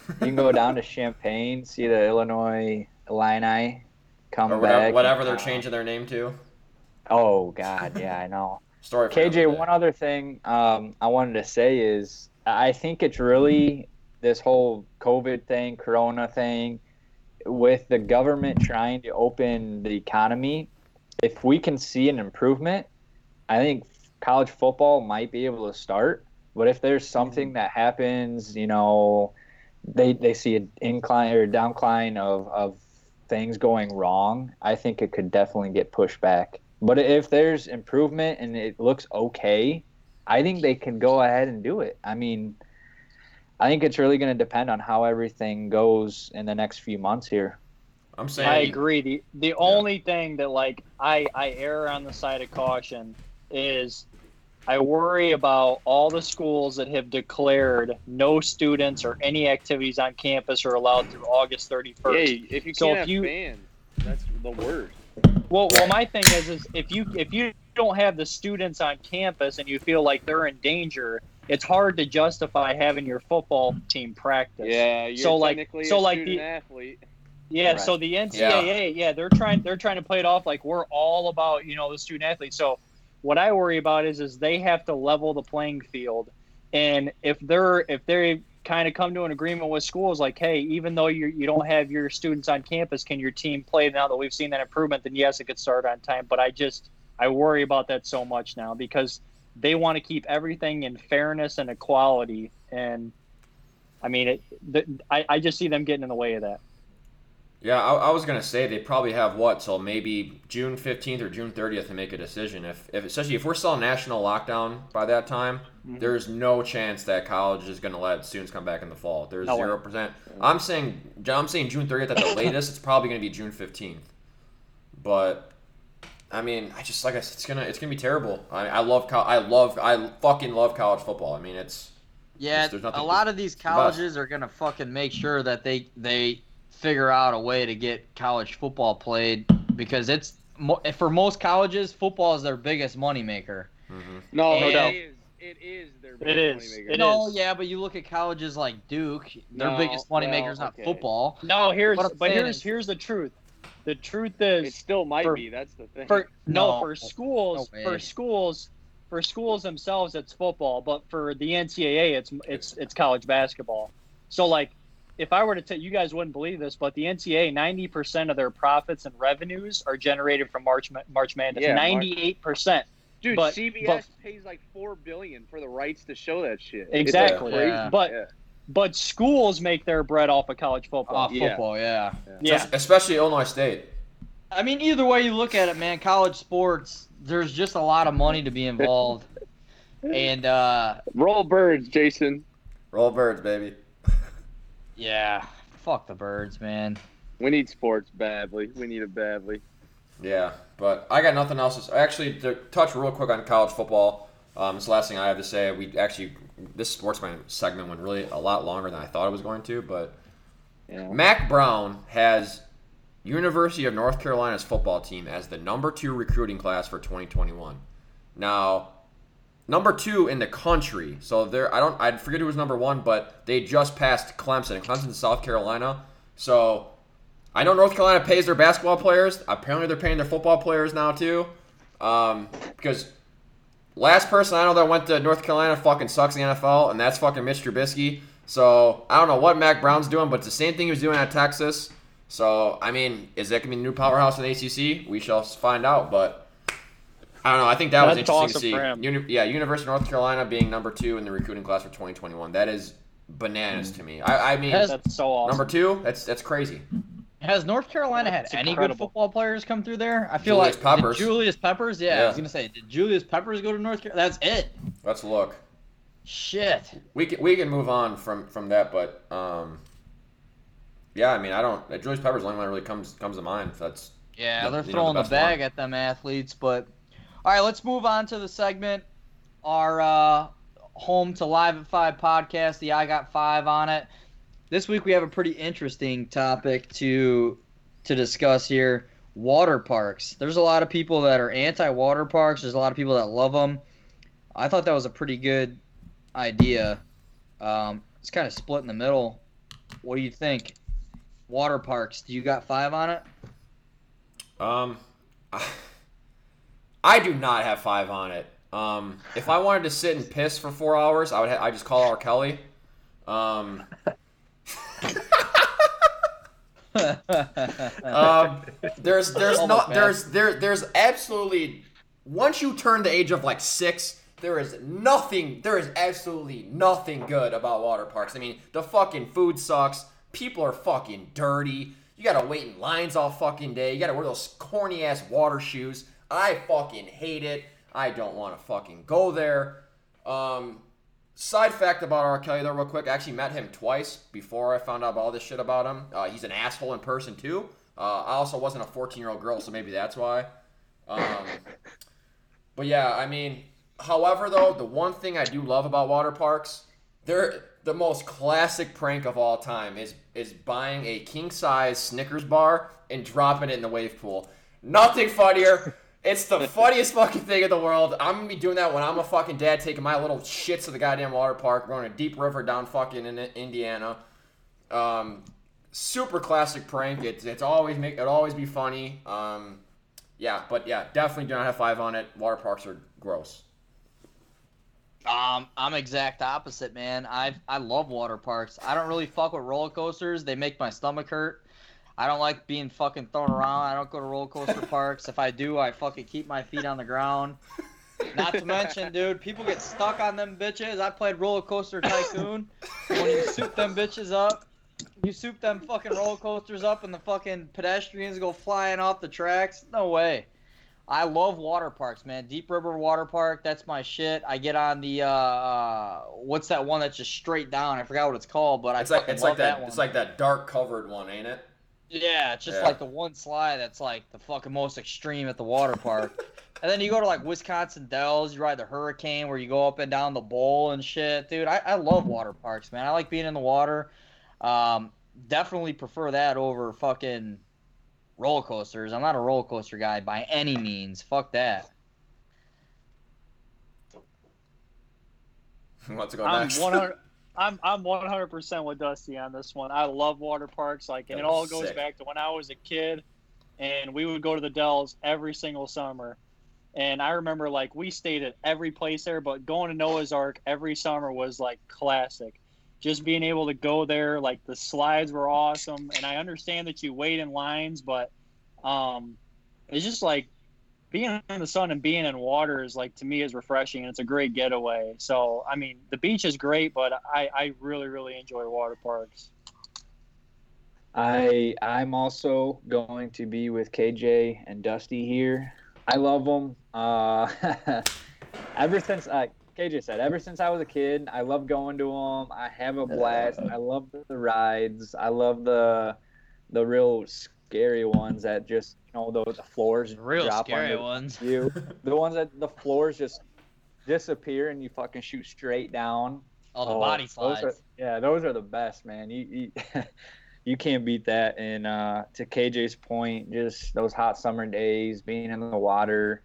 You can go down to Champaign, see the Illinois Illini come or whatever, back. whatever they're Uh, changing their name to. Oh, God, yeah, I know. Story. KJ, one other thing um, I wanted to say is I think it's really this whole COVID thing, Corona thing, with the government trying to open the economy. If we can see an improvement, I think college football might be able to start. But if there's something that happens, you know, they they see an incline or downcline of, of things going wrong, I think it could definitely get pushed back. But if there's improvement and it looks okay, I think they can go ahead and do it. I mean, I think it's really going to depend on how everything goes in the next few months here. I'm saying. I agree. The the only thing that like I I err on the side of caution is I worry about all the schools that have declared no students or any activities on campus are allowed through August 31st. Hey, if you So can't if have you- fans, that's the worst. Well, well, my thing is, is if you if you don't have the students on campus and you feel like they're in danger, it's hard to justify having your football team practice. Yeah, you're So, like- technically so, a like, the- athlete. Yeah, Right. so the NCAA, yeah. they're trying they're trying to play it off like we're all about you know the student athletes. So what I worry about is is they have to level the playing field, and if they're if they kind of come to an agreement with schools like, hey, even though you you don't have your students on campus, can your team play now that we've seen that improvement? Then yes, it could start on time. But I just I worry about that so much now because they want to keep everything in fairness and equality, and I mean it. The, I I just see them getting in the way of that. Yeah, I, I was gonna say they probably have what till maybe June fifteenth or June thirtieth to make a decision. If, if especially if we're still in national lockdown by that time, Mm-hmm. there's no chance that college is gonna let students come back in the fall. There's No zero percent. I'm saying I'm saying June thirtieth at the latest. It's probably gonna be June fifteenth. But I mean, I just like I said, it's gonna it's gonna be terrible. I, I love I love I fucking love college football. I mean, it's Yeah, nothing a to- lot of these colleges are gonna fucking make sure that they they figure out a way to get college football played because it's for most colleges football is their biggest moneymaker. Mm-hmm. No, No it doubt. is. It is their It big is. moneymaker. It no, is. yeah, but you look at colleges like Duke, their No, biggest moneymaker well, is not okay. football. No, here's What but here's is- here's the truth. The truth is It still might for- be. That's the thing. for no, No. for schools No for schools for schools themselves it's football, but for the NCAA it's it's it's college basketball. So like if I were to tell you guys wouldn't believe this, but the NCAA ninety percent of their profits and revenues are generated from March March Madness. Yeah, Ninety eight percent. Dude, but- CBS but- pays like four billion for the rights to show that shit. Exactly. Yeah. But Yeah. but schools make their bread off of college football. Off Yeah. football, yeah. yeah. especially Illinois State. I mean, either way you look at it, man, college sports, there's just a lot of money to be involved. and uh, Roll birds, Jason. Roll birds, baby. Yeah, fuck the birds, man. We need sports badly. We need it badly. Yeah, but I got nothing else. To, actually, to touch real quick on college football, um, this is the last thing I have to say. We actually this sportsman segment went really a lot longer than I thought it was going to, but Yeah. Mack Brown has University of North Carolina's football team as the number two recruiting class for 2021. Now, number two in the country. So there, I don't, I forget who was number one, but they just passed Clemson. And Clemson's South Carolina. So I know North Carolina pays their basketball players. Apparently, they're paying their football players now too, um, because last person I know that went to North Carolina fucking sucks in the NFL, and that's fucking Mitch Trubisky. So I don't know what Mack Brown's doing, but it's the same thing he was doing at Texas. So I mean, is that gonna be the new powerhouse in the ACC? We shall find out. But I don't know. I think that was That's interesting awesome to see. Uni- yeah, University of North Carolina being number two in the recruiting class for 2021. That is bananas to me. I, I mean, Has- That's so awesome. number two. That's that's crazy. Has North Carolina had That's any incredible. good football players come through there? I feel Julius like did Peppers. Julius Peppers. Yeah, I was gonna say, did Julius Peppers go to North Carolina? That's it. Let's look. Shit. We can we can move on from from that, but um, yeah, I mean, I don't. Julius Peppers the only one that really comes comes to mind. That's Yeah, The- they're you know, throwing the the, bag one. at them athletes. But all right, let's move on to the segment. Our uh, home to Live at Five podcast. The I Got Five on it. This week we have a pretty interesting topic to to discuss here. Water parks. There's a lot of people that are anti-water parks. There's a lot of people that love them. I thought that was a pretty good idea. Um, it's kind of split in the middle. What do you think? Water parks. Do you got five on it? um, I do not have five on it. Um, if I wanted to sit and piss for four hours, I would. Ha- I just call R. Kelly. Um, um, there's there's not there's there there's absolutely once you turn the age of like six there is nothing there is absolutely nothing good about water parks i mean the fucking food sucks people are fucking dirty you gotta wait in lines all fucking day you gotta wear those corny ass water shoes i fucking hate it i don't want to fucking go there um Side fact about R. Kelly, though, real quick. I actually met him twice before I found out all this shit about him. Uh, he's an asshole in person, too. Uh, I also wasn't a 14 year old girl, so maybe that's why. Um, but yeah, I mean, however, though, the one thing I do love about water parks, they're the most classic prank of all time is is buying a king size Snickers bar and dropping it in the wave pool. Nothing funnier. It's the funniest fucking thing in the world. I'm gonna be doing that when I'm a fucking dad taking my little shits to the goddamn water park, going a deep river down fucking in Indiana. Um, super classic prank. It's it's always make it always be funny. Um, yeah, but yeah, definitely do not have five on it. Water parks are gross. Um, I'm exact opposite, man. I I love water parks. I don't really fuck with roller coasters. They make my stomach hurt. I don't like being fucking thrown around. I don't go to roller coaster parks. If I do, I fucking keep my feet on the ground. Not to mention, dude, people get stuck on them bitches. I played Roller Coaster Tycoon. When you soup them bitches up, you soup them fucking roller coasters up, and the fucking pedestrians go flying off the tracks. No way. I love water parks, man. Deep River Water Park, that's my shit. I get on the uh, uh what's that one that's just straight down? I forgot what it's called, but I It's like fucking it's love like that. one. It's like that dark covered one, ain't it? Yeah, it's just Yeah. like the one slide that's like the fucking most extreme at the water park. and then you go to like Wisconsin Dells, you ride the Hurricane where you go up and down the bowl and shit. Dude, I, I love water parks, man. I like being in the water. Um, definitely prefer that over fucking roller coasters. I'm not a roller coaster guy by any means. Fuck that. Let's go I'm next. 100. I'm I'm 100% with Dusty on this one. I love water parks, like, and it all goes sick. back to when I was a kid, and we would go to the Dells every single summer. And I remember like we stayed at every place there, but going to Noah's Ark every summer was like classic. Just being able to go there, like the slides were awesome, and I understand that you wait in lines, but um, it's just like being in the sun and being in water is like to me is refreshing and it's a great getaway. So I mean the beach is great, but I, I really really enjoy water parks. I I'm also going to be with KJ and Dusty here. I love them. Uh, ever since uh, KJ said, ever since I was a kid, I love going to them. I have a blast. I love the rides. I love the the real scary ones that just you know the, the floors Real drop scary ones. you. the ones that the floors just disappear and you fucking shoot straight down. Oh, the Oh, body those slides. are- yeah, those are the best, man. You you, you can't beat that. And uh, to KJ's point, just those hot summer days, being in the water.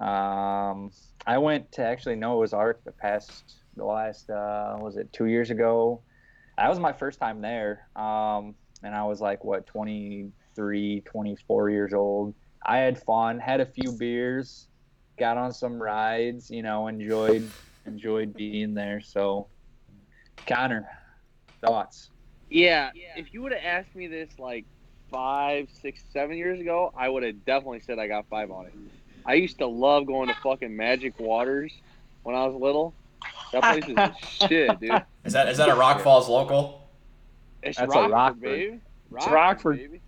Um, I went to actually no, it was Ark the past, the last, uh, was it two years ago? That was my first time there. Um, and I was like, what, 23, 24 years old. I had fun, had a few beers, got on some rides, you know, enjoyed enjoyed being there. So, Connor, thoughts? Yeah, if you would have asked me this like five, six, seven years ago, I would have definitely said I got five on it. I used to love going to fucking Magic Waters when I was little. That place is shit, dude. Is that is that a Rock Falls local? It's That's a Rockford, Rockford. baby. It's Rockford. baby.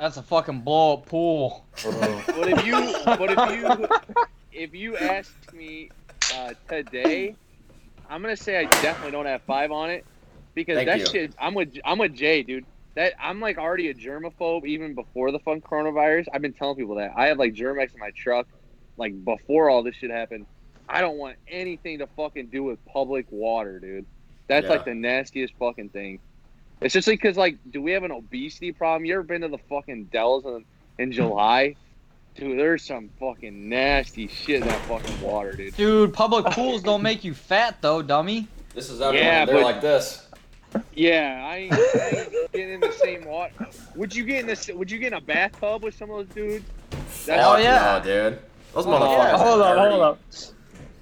That's a fucking blow up pool. But if you, but if you, if you asked me uh, today, I'm gonna say I definitely don't have five on it because Thank that you. shit. I'm with I'm with Jay, dude. That I'm like already a germaphobe even before the fun coronavirus. I've been telling people that I have like Germ-X in my truck, like before all this shit happened. I don't want anything to fucking do with public water, dude. That's Yeah. like the nastiest fucking thing. It's just like because like, do we have an obesity problem? You ever been to the fucking Dells in, in hmm. July? Dude, there's some fucking nasty shit in that fucking water, dude. Dude, public pools don't make you fat though, dummy. This is everyone. Yeah, They're but- like this. Yeah, I ain't, I ain't getting in the same water. Would you get in this? Would you get in a bathtub with some of those dudes? That's Oh, yeah. no, dude. Those Oh, motherfuckers. yeah. are hold up, hold up.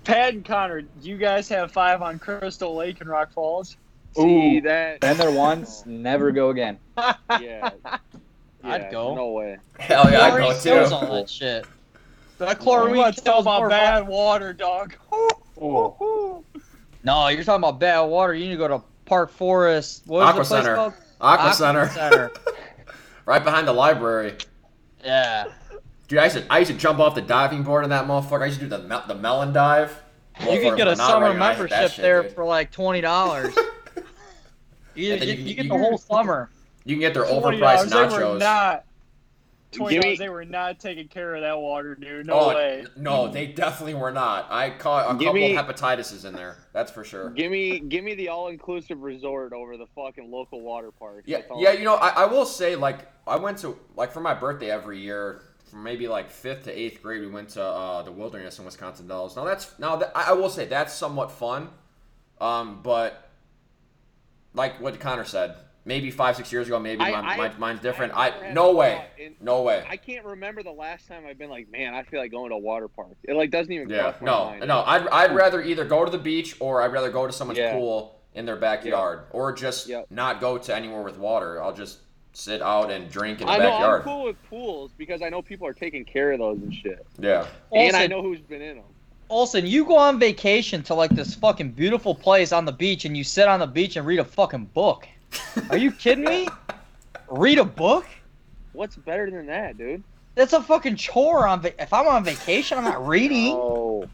Pat and Connor, do you guys have five on Crystal Lake and Rock Falls? See Ooh. that? Been there once, never go again. Yeah. I'd go. No way. Hell yeah, I Chlorine go kills too. all that shit. That chlorine want to talk kills about more bad water, dog. No, you're talking about bad water. You need to go to Park Forest. What is Aqua the place Center. called? Aqua Center, Center. right behind the library. yeah. Dude, I used to I used to jump off the diving board in that motherfucker. I used to do the mel- the melon dive. You Motherfuckers could get a not summer ready. I hit that membership shit, there dude. for like twenty dollars. You, And then you, you- you get the whole summer. You can get their $20, overpriced They were nachos. not. Twenty Give me- dollars. They were not taking care of that water, dude. No oh way. no, they definitely were not. I caught a Give couple me- hepatitis in there. That's for sure. Give me, give me the all-inclusive resort over the fucking local water park. Yeah, yeah. You know, I, I will say, like, I went to like for my birthday every year, from maybe like fifth to eighth grade, we went to uh, the wilderness in Wisconsin Dells. Now that's now that, I I will say that's somewhat fun, um, but like what Connor said, maybe five six years ago, maybe I- my, I- my, mine's different. I've I no way, in- no way. I can't remember the last time I've been like, man, I feel like going to a water park. It like doesn't even Yeah, cross no, mind. no. I'd, I'd rather either go to the beach or I'd rather go to someone's Yeah. pool in their backyard or just Yep. not go to anywhere with water. I'll just sit out and drink in the I know backyard. I'm cool with pools because I know people are taking care of those and shit, Yeah. and I know who's been in them. Olsen, you go on vacation to like this fucking beautiful place on the beach, and you sit on the beach and read a fucking book. Are you kidding me? Read a book? What's better than that, dude? That's a fucking chore on. Va- if I'm on vacation, I'm not reading. Oh,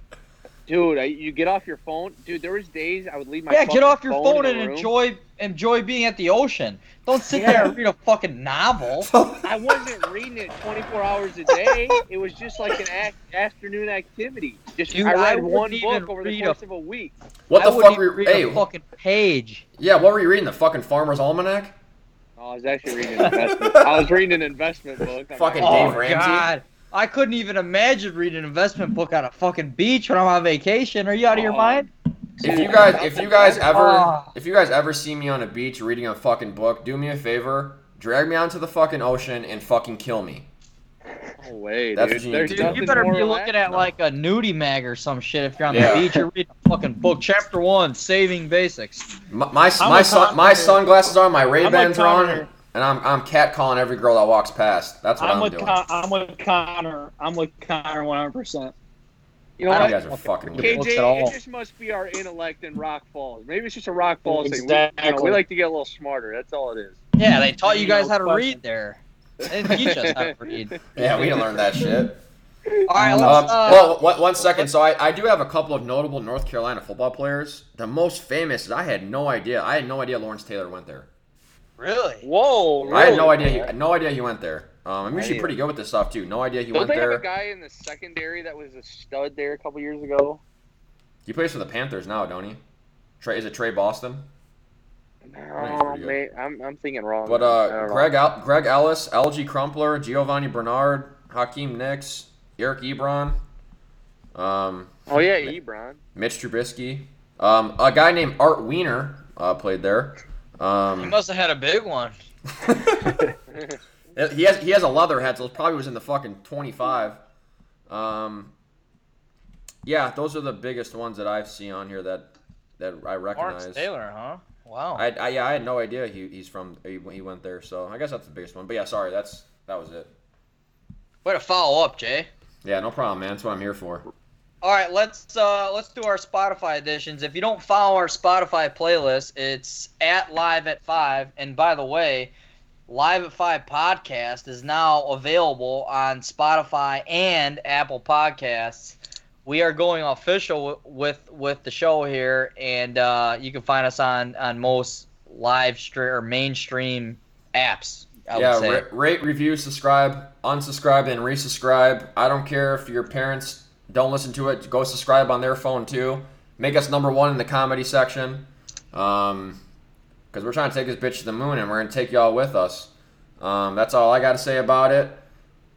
dude, I, you get off your phone, dude. There was days I would leave my yeah, get off your phone, phone and room. enjoy enjoy being at the ocean. Don't sit Yeah. there and read a fucking novel. I wasn't reading it 24 hours a day. It was just like an ac afternoon activity. Just Dude, I I read wouldn't one even book over the read a- course of a week. What I the fuck were you? reading? Hey, a fucking page. yeah, what were you reading? The fucking Farmer's Almanac? Oh, I was actually reading an investment. I was reading an investment book. I'm Fucking like, Dave oh Ramsey? God. I couldn't even imagine reading an investment book on a fucking beach when I'm on vacation. Are you out of your mind? If you guys, if you guys ever, if you guys ever see me on a beach reading a fucking book, do me a favor, drag me onto the fucking ocean and fucking kill me. No way, That's dude. what you There's need Dude, to do. nothing you better be looking at relaxing. like a nudie mag or some shit if you're on Yeah. the beach. You're reading a fucking book. Chapter one, saving basics. My my, my, sun, my sunglasses are, on, my Ray Bans I'm are on, Connor. And I'm I'm cat calling every girl that walks past. That's what I'm, I'm with doing. Con- I'm with Connor. I'm with Connor 100. percent You know you what? guys are fucking Okay. weird. KJ, it just must be our intellect in Rock Falls. Maybe it's just a Rock Falls thing. We, you know, we like to get a little smarter. That's all it is. Yeah, they taught you guys how to read there. They didn't teach us how to read. Yeah, we didn't learn that shit. All right, Um, let's. Uh, well, one, one second. So I, I do have a couple of notable North Carolina football players. The most famous is I had no idea. I had no idea Lawrence Taylor went there. Really? Whoa! I had no idea. He, no idea he went there. Um, I'm usually pretty good with this stuff too. No idea he Don't went they have there. a guy in the secondary that was a stud there a couple years ago? He plays for the Panthers now, don't he? Trey, is it Tre Boston? No, pretty mate, I'm, I'm thinking wrong. But uh. Greg Al- Greg Ellis, Alge Crumpler, Giovani Bernard, Hakeem Nicks, Eric Ebron, um, Oh yeah, Ebron. Mitch Trubisky, um, a guy named Art Weiner uh, played there. He Um, must have had a big one. he has he has a leather head, so it probably was in the fucking twenty five. Um, yeah, those are the biggest ones that I've seen on here that that I recognize. Lawrence Taylor, huh? Wow. I, I yeah, I had no idea he, he's from he, he went there, so I guess that's the biggest one. But yeah, sorry, that's that was it. Way to follow up, Jay. Yeah, no problem, man. That's what I'm here for. All right, let's uh, let's do our Spotify editions. If you don't follow our Spotify playlist, it's at Live at Five. And by the way, Live at Five podcast is now available on Spotify and Apple Podcasts. We are going official with with the show here, and uh, you can find us on on most live stream or mainstream apps. I yeah, would say. ra- rate, review, subscribe, unsubscribe, and resubscribe. I don't care if your parents don't listen to it. Go subscribe on their phone too. Make us number one in the comedy section. Um, because we're trying to take this bitch to the moon, and we're gonna take y'all with us. Um, that's all I got to say about it.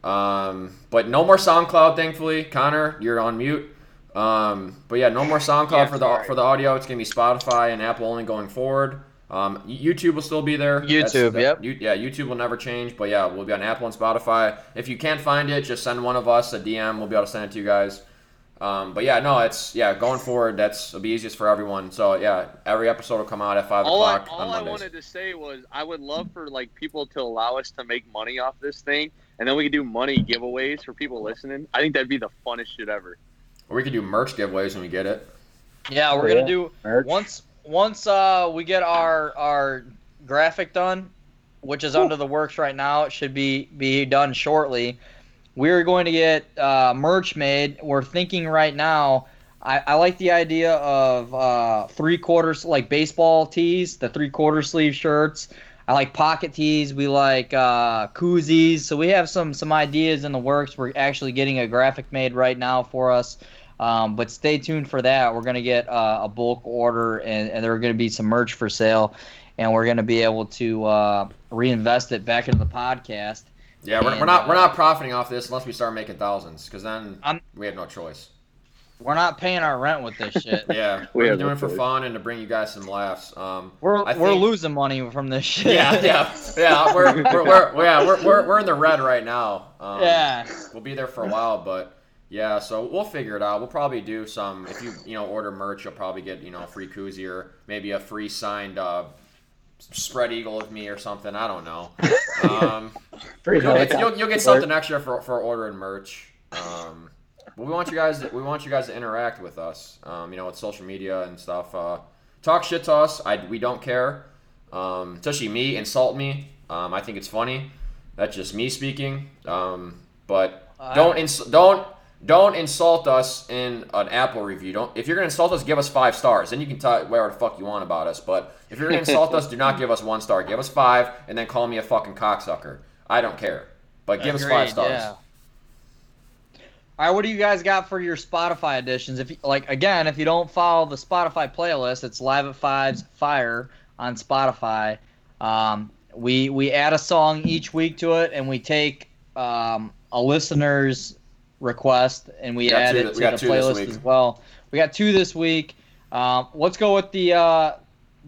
Um, but no more SoundCloud, thankfully. Connor, you're on mute. Um, but yeah, no more SoundCloud Yeah, for the sorry. for the audio. It's gonna be Spotify and Apple only going forward. Um, YouTube will still be there. YouTube, that- yep. you- yeah, YouTube will never change. But yeah, we'll be on Apple and Spotify. If you can't find it, just send one of us a DM. We'll be able to send it to you guys. Um, but yeah, no, it's yeah, going forward, that's it'll be easiest for everyone. So yeah, every episode will come out at five All I, o'clock on all I wanted to say was I would love for like people to allow us to make money off this thing, and then we could do money giveaways for people listening. I think that'd be the funnest shit ever. Or we could do merch giveaways when we get it. Yeah, we're gonna do Merch. once once uh we get our our graphic done, which is under the works right now. It should be be done shortly. We're going to get uh, merch made. We're thinking right now. I, I like the idea of uh, three quarters like baseball tees, the three quarter sleeve shirts. I like pocket tees. We like uh, koozies. So we have some some ideas in the works. We're actually getting a graphic made right now for us. Um, but stay tuned for that. We're gonna get uh, a bulk order, and, and there are gonna be some merch for sale, and we're gonna be able to uh, reinvest it back into the podcast. Yeah, we're, we're not we're uh, not profiting off this unless we start making thousands, because then I'm- we have no choice. We're not paying our rent with this shit. Yeah, We we're doing no it for choice. fun and to bring you guys some laughs. Um, We're I we're losing money from this shit. yeah, yeah, yeah. We're we're, we're yeah we're, we're, we're in the red right now. Um, yeah. we'll be there for a while, but yeah, so we'll figure it out. We'll probably do some. If you you know order merch, you'll probably get you know a free koozie or maybe a free signed uh, spread eagle of me or something. I don't know. Um, Free you'll, get, you'll, you'll get something extra for, for ordering merch. Um, but we want you guys to, we want you guys to interact with us. Um, you know, with social media and stuff. Uh, talk shit to us. I we don't care. Um, especially me, insult me. Um, I think it's funny. That's just me speaking. Um, but don't ins- don't don't insult us in an Apple review. Don't if you're gonna insult us, give us five stars. Then you can talk whatever the fuck you want about us. But if you're gonna insult us, do not give us one star. Give us five, and then call me a fucking cocksucker. I don't care. But give us five stars. yeah. All right, what do you guys got for your Spotify editions? If you, like again, if you don't follow the Spotify playlist, it's Live at Five's Fire on Spotify. Um, we we add a song each week to it, and we take um, a listener's request and we, We add it to the playlist as well. We got two this week. Um, let's go with the uh,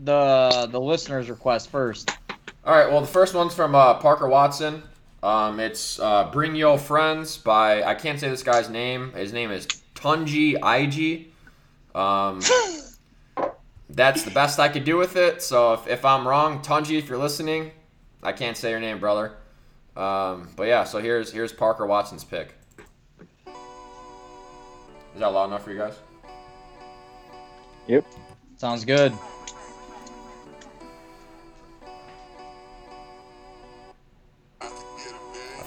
the the listener's request first. All right. Well, the first one's from uh, Parker Watson. Um, it's uh, "Bring Yo Friends" by I can't say this guy's name. His name is Tunji Ig. Um, that's the best I could do with it. So if, if I'm wrong, Tunji, if you're listening, I can't say your name, brother. Um, but yeah, so here's here's Parker Watson's pick. Is that loud enough for you guys? Yep. Sounds good. I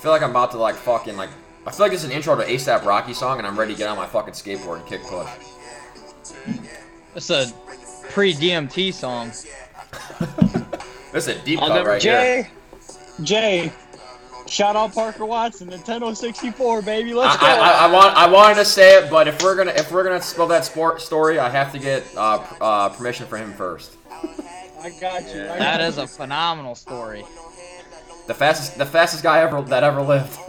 feel like I'm about to like fucking like. I feel like it's an intro to ASAP Rocky song, and I'm ready to get on my fucking skateboard and kick push. It's a pre DMT song. This is a deep I'll cut never- right here. Jay, Jay, shout out Parker Watson, Nintendo 64, baby. Let's I, go. I, I, I want I wanted to say it, but if we're gonna if we're gonna spill that sport story, I have to get uh, uh, permission from him first. I got you. I That got is you. a phenomenal story. The fastest the fastest guy ever that ever lived.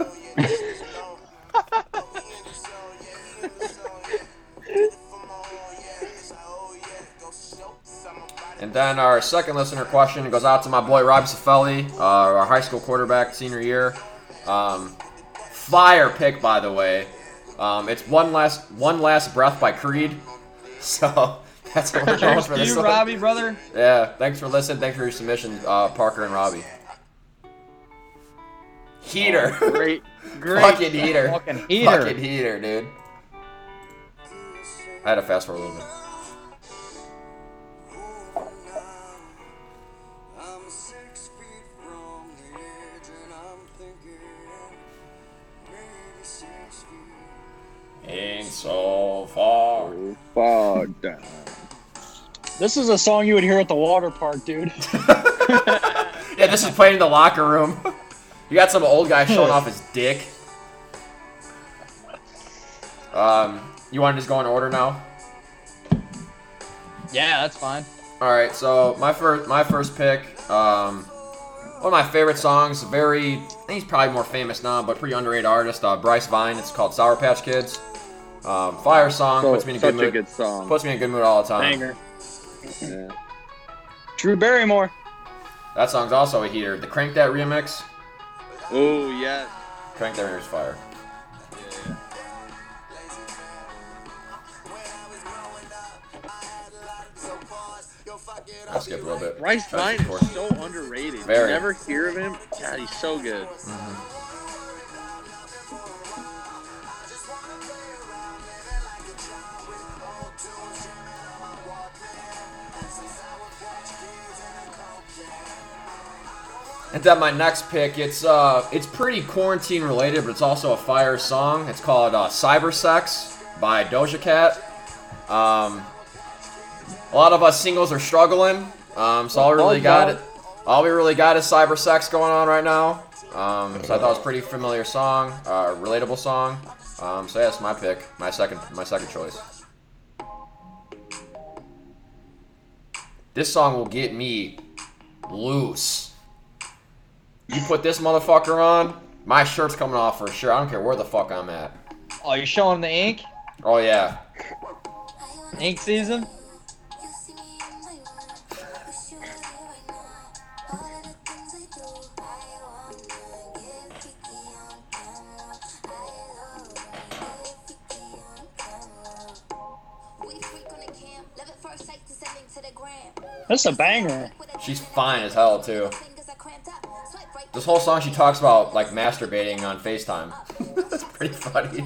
and then our second listener question goes out to my boy Robbie Saffelli, uh, our high school quarterback, senior year. Um, fire pick, by the way. Um, it's one last one last breath by Creed. So that's what we're going Cheers for this you, one. Robbie, brother. Yeah, thanks for listening. Thanks for your submission, uh, Parker and Robbie. Heater. Great, great. Fucking heater. Fucking heater. Fucking heater, dude. I had to fast forward a little bit. Feet. Ain't so far. Far down. This is a song you would hear at the water park, dude. Yeah, this is playing in the locker room. you got some old guy showing off his dick. Um, you want to just go in order now? Yeah, that's fine. All right, so my first my first pick, um, one of my favorite songs, very I think he's probably more famous now, but pretty underrated artist, uh, Bryce Vine. It's called Sour Patch Kids. Um, fire song So, puts me in a such good a mood. good song. Puts me in a good mood all the time. Banger. Yeah. Drew Barrymore. That song's also a heater. The Crank That remix, Oh yes. Crank That remix, is fire. I skipped a little bit. Bryce Try Vine is so underrated. Very. You never hear of him. God, he's so good. And then my next pick, it's uh, it's pretty quarantine related, but it's also a fire song. It's called uh, "Cyber Sex" by Doja Cat. Um, a lot of us singles are struggling, um, so all we really got it. All we really got is cyber sex going on right now. Um, so I thought it was a pretty familiar song, uh, relatable song. Um, so yeah, it's my pick, my second, my second choice. This song will get me loose. You put this motherfucker on, my shirt's coming off for sure. I don't care where the fuck I'm at. Oh, you're showing the ink? Oh yeah. Ink season? That's a banger. She's fine as hell too. This whole song she talks about like masturbating on FaceTime. That's pretty funny.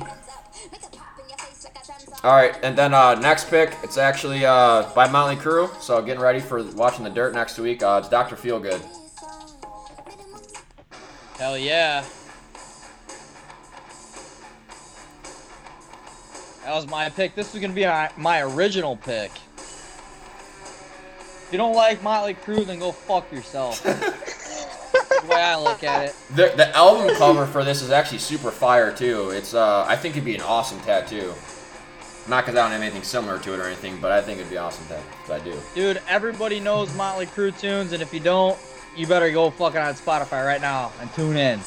Alright, and then uh, next pick, it's actually uh, by Motley Crue, so getting ready for watching The Dirt next week. Uh, it's Dr. Feelgood. Hell yeah. That was my pick. This was gonna be my, my original pick. If you don't like Motley Crue, then go fuck yourself. the way I look at it. The, the album cover for this is actually super fire too. It's uh, I think it'd be an awesome tattoo. Not because I don't have anything similar to it or anything, but I think it'd be awesome tattoo. I do. Dude, everybody knows Motley Crue tunes, and if you don't, you better go fucking on Spotify right now and tune in.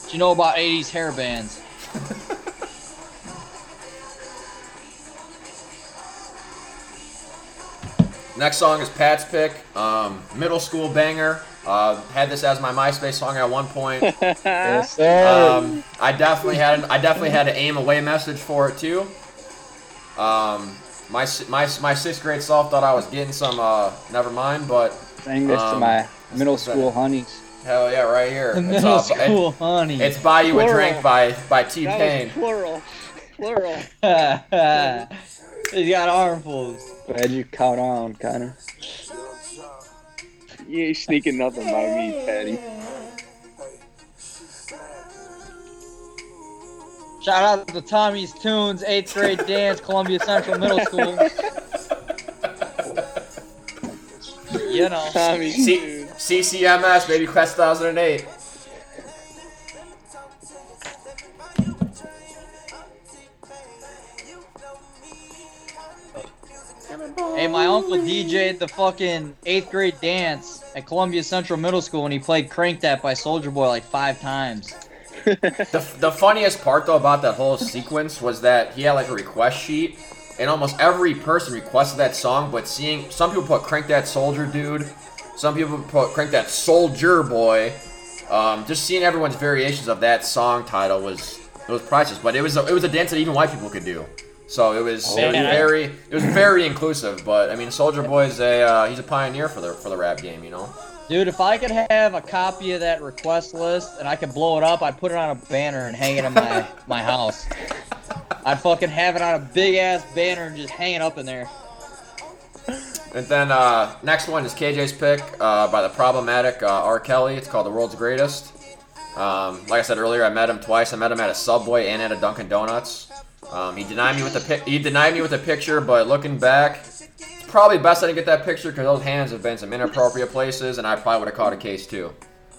What you know about 80s hair bands? Next song is Pat's pick. Um, middle school banger. Uh, had this as my MySpace song at one point. Yes, sir. Um, I definitely had an, I definitely had an aim away message for it too. Um, my my my sixth grade self thought I was getting some. Uh, never mind, but Sang this to my middle school honeys. hell yeah, right here. The It's, middle uh, school honey. It's "Buy You a Drink" by by T Pain. was plural. Plural. He's got armfuls. Glad you caught on, Connor. You ain't sneaking nothing by me, Patty. Shout out to Tommy's Tunes, eighth grade dance, Columbia Central Middle School. You know. Tommy, C- CCMS, baby, class 2008. Hey, my uncle DJ'd the fucking eighth grade dance at Columbia Central Middle School and he played Crank That by Soulja Boy like five times. The, the funniest part though about that whole sequence was that he had like a request sheet, and almost every person requested that song. But seeing some people put "Crank That Soldier Dude," some people put "Crank That Soldier Boy." Um, just seeing everyone's variations of that song title was it was priceless. But it was a, it was a dance that even white people could do. So it was, it was very it was very inclusive. But I mean, Soulja Boy is a uh, he's a pioneer for the for the rap game. You know. Dude, if I could have a copy of that request list and I could blow it up, I'd put it on a banner and hang it in my, my house. I'd fucking have it on a big ass banner and just hang it up in there. And then uh, next one is KJ's pick uh, by the problematic uh, R. Kelly. It's called The World's Greatest. Um, like I said earlier, I met him twice. I met him at a Subway and at a Dunkin' Donuts. Um, he denied me with the pic- he denied me with a picture, but looking back, it's probably best I didn't get that picture because those hands have been some inappropriate places, and I probably would have caught a case too.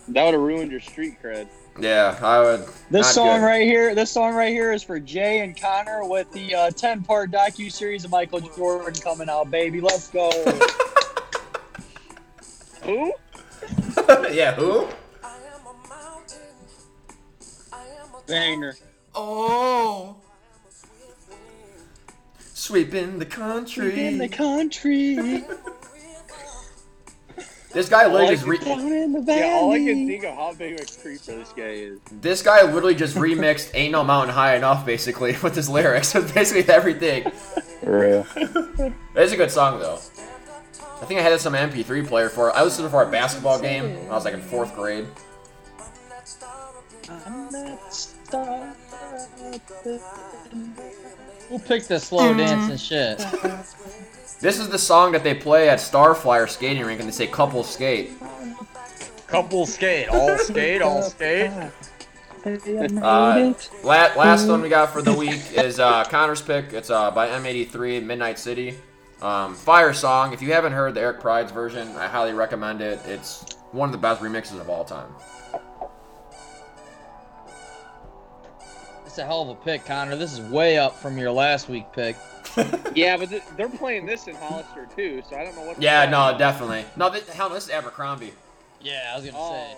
That would have ruined your street cred. Yeah, I would. This song good. right here, this song right here is for Jay and Connor with the uh, 10-part docu series of Michael Jordan coming out, baby. Let's go. Who? yeah, who? Banger. Oh. Sweeping the country. In the country, this guy literally just re- down in the valley. Yeah, all I can think of how big of a creeper this guy is. This guy literally just remixed "Ain't No Mountain High Enough" basically with his lyrics. It's basically everything. For real. It's a good song though. I think I had this on my MP3 player for. I listened to it for a basketball game when I was like in fourth grade. I'm not stopping. Who picked the slow dance and shit? This is the song that they play at Starflyer skating rink, and they say "couple skate." Couple skate, all skate, all skate. Uh, la- last one we got for the week is uh, Connor's pick. It's uh, by M83, Midnight City. Um, fire song. If you haven't heard the Eric Prydz version, I highly recommend it. It's one of the best remixes of all time. It's a hell of a pick, Connor. This is way up from your last week pick. Yeah, but th- they're playing this in Hollister too, so I don't know what. Yeah, no, talking about. definitely. No, this, hell, this is Abercrombie. Yeah, I was gonna Oh,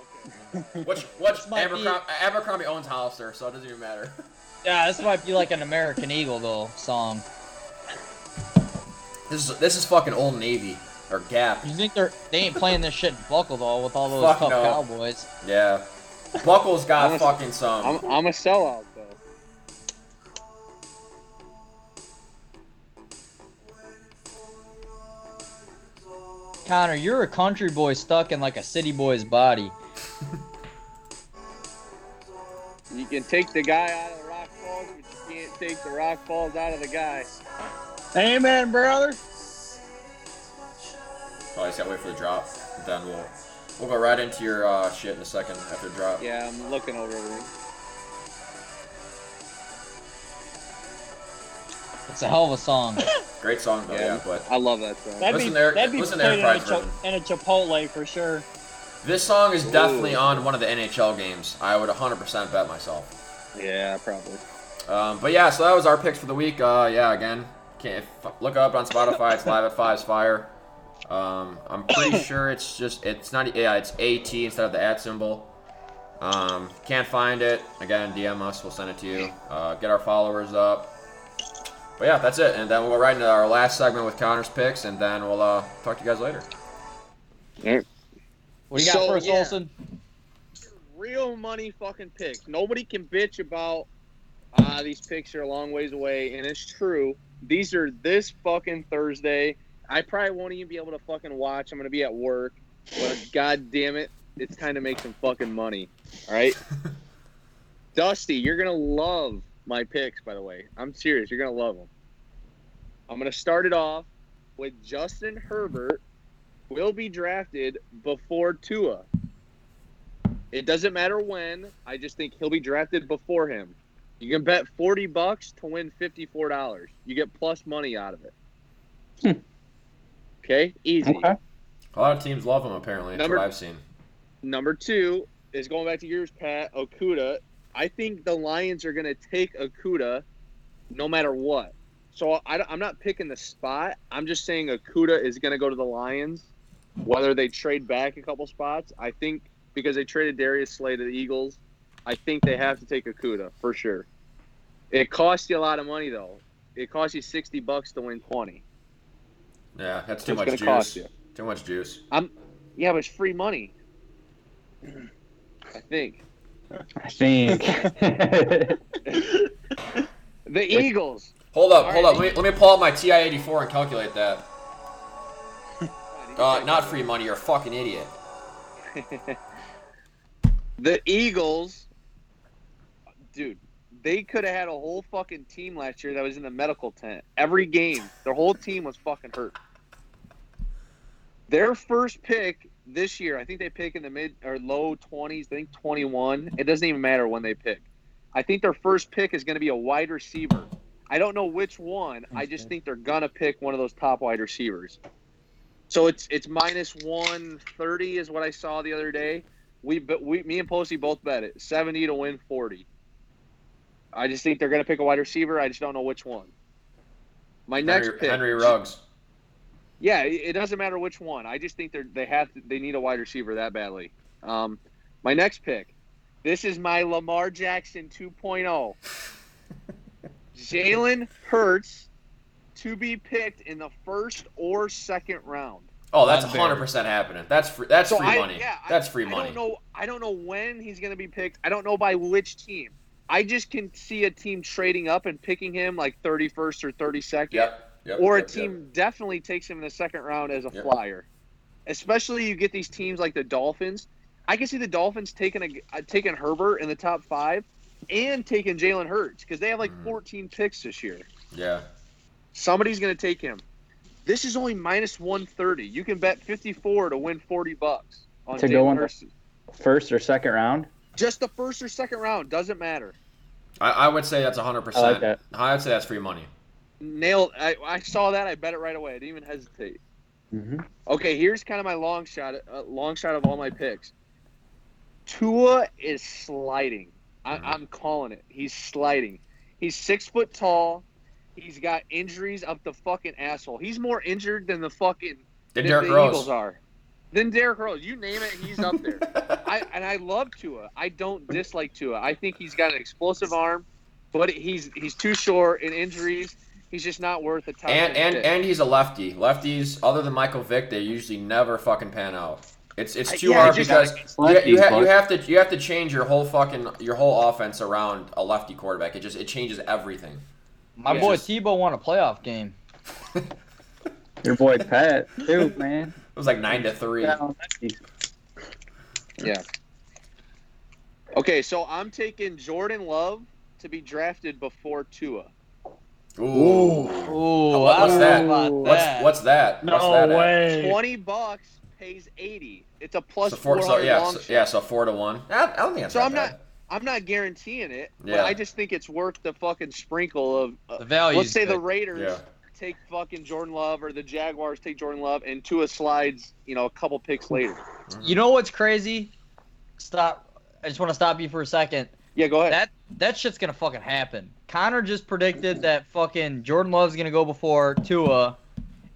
say. okay. Which, which might be- Abercrombie, Abercrombie owns Hollister, so it doesn't even matter. Yeah, this might be like an American Eagle though song. This is this is fucking Old Navy or Gap. You think they're they ain't playing this shit in Buckle though with all those Fuck tough no. cowboys? Yeah, Buckle's got I'm a- fucking some. I'm, I'm a sellout Connor, you're a country boy stuck in like a city boy's body. You can take the guy out of the rock falls, but you can't take the rock falls out of the guy. Amen, brother. Oh, I just gotta wait for the drop. Then we'll we'll go right into your uh, shit in a second after the drop. Yeah, I'm looking over everything. It's a hell of a song. Great song though, yeah. Yeah. But I love that song. That'd Listen be, there- that'd be listen there, played in a, Prydz Chi- version. in a Chipotle for sure. this song is definitely on one of the NHL games. I would 100% bet myself. Yeah, probably. Um, but yeah, so that was our picks for the week. Uh, yeah, again, can't if, look up on Spotify. It's live at Five's Fire. Um, I'm pretty sure it's just it's not yeah it's AT instead of the at symbol. Um, can't find it. Again, DM us. We'll send it to you. Uh, get our followers up. But yeah, that's it. And then we'll go right into our last segment with Connor's picks, and then we'll uh, talk to you guys later. What do you got So, for us, yeah. Olson? Real money fucking picks. Nobody can bitch about ah these picks are a long ways away, and it's true. These are this fucking Thursday. I probably won't even be able to fucking watch. I'm gonna be at work, but god damn it, it's time to make some fucking money. All right, Dusty, you're gonna love my picks. By the way, I'm serious. You're gonna love them. I'm gonna start it off with Justin Herbert will be drafted before Tua. It doesn't matter when. I just think he'll be drafted before him. You can bet forty bucks to win fifty four dollars. You get plus money out of it. Hmm. Okay, easy. Okay. A lot of teams love him. Apparently, that's Number- what I've seen. Number two is going back to yours, Pat Okudah. I think the Lions are going to take Okudah no matter what. So I, am not picking the spot. I'm just saying Okudah is going to go to the Lions, whether they trade back a couple spots. I think because they traded Darius Slay to the Eagles, I think they have to take Okudah for sure. It costs you a lot of money though. It costs you sixty bucks to win twenty. Yeah, that's too It's much juice. cost you. Too much juice. I'm, yeah, but it's free money. I think I think. the Eagles. Hold up, hold up. Let me, let me pull out my TI-84 and calculate that. Uh, not free money. You're a fucking idiot. The Eagles, dude, they could have had a whole fucking team last year that was in the medical tent. Every game, their whole team was fucking hurt. Their first pick this year, I think they pick in the mid or low 20s, I think 21. It doesn't even matter when they pick. I think their first pick is going to be a wide receiver. I don't know which one. I just think they're going to pick one of those top wide receivers. So it's it's minus 130 is what I saw the other day. We, but we, me and Posey both bet it. 70 to win 40. I just think they're going to pick a wide receiver. I just don't know which one. My next Henry, pick, Henry Ruggs. Yeah, it it doesn't matter which one. I just think they're they have to, they need a wide receiver that badly. Um, my next pick, this is my Lamar Jackson 2.0. Jalen Hurts to be picked in the first or second round. Oh, that's 100 percent happening. That's free. That's So free I- money. yeah, I- that's free I money. don't know. I don't know when he's going to be picked. I don't know by which team. I just can see a team trading up and picking him like 31st or 32nd, Yep. Yep. or a yep, team definitely takes him in the second round as a Yep. flyer. Especially you get these teams like the Dolphins. I can see the Dolphins taking a uh, taking Herbert in the top five, and taking Jalen Hurts because they have like Mhm. 14 picks this year. Yeah. Somebody's going to take him. This is only minus 130. You can bet 54 to win 40 bucks on To go Jalen in the- Hurts. First or second round? Just the first or second round doesn't matter. I, I would say that's 100. I like percent that. I would say that's free money. Nailed. I, I saw that. I bet it right away. I didn't even hesitate. Mm-hmm. Okay, here's kind of my long shot. Uh, long shot of all my picks. Tua is sliding. I, Mhm. I'm calling it. He's sliding. He's six foot tall. He's got injuries up the fucking asshole. He's more injured than the fucking than Derrick the Rose. Eagles are. Then Derrick Rose. You name it, he's up there. I and I love Tua. I don't dislike Tua. I think he's got an explosive arm, but he's he's too short in injuries. He's just not worth the top. and and and he's a lefty. Lefties, other than Michael Vick, they usually never fucking pan out. It's it's I- too yeah, hard just- because you, Lefties, you, ha- you have to you have to change your whole fucking your whole offense around a lefty quarterback. It just it changes everything. My Yeah. boy Just- Tebow won a playoff game. Your boy Pat, too, man. It was like nine to three. Yeah. Okay, so I'm taking Jordan Love to be drafted before Tua. Ooh. Ooh, What- what's don't that? What's that. what's that? No what's that at? way. Twenty bucks pays eighty. It's a plus So four four, hundred so, yeah, long so, yeah, so four to one. I, I don't think that's so. I'm bad. not I'm not guaranteeing it, but Yeah. I just think it's worth the fucking sprinkle of. Uh, The value. let's say the Raiders Yeah. take fucking Jordan Love or the Jaguars take Jordan Love and Tua slides, you know, a couple picks later. You know what's crazy? Stop. I just want to stop you for a second. Yeah, go ahead. That that shit's gonna fucking happen. Connor just predicted that fucking Jordan Love's gonna go before Tua,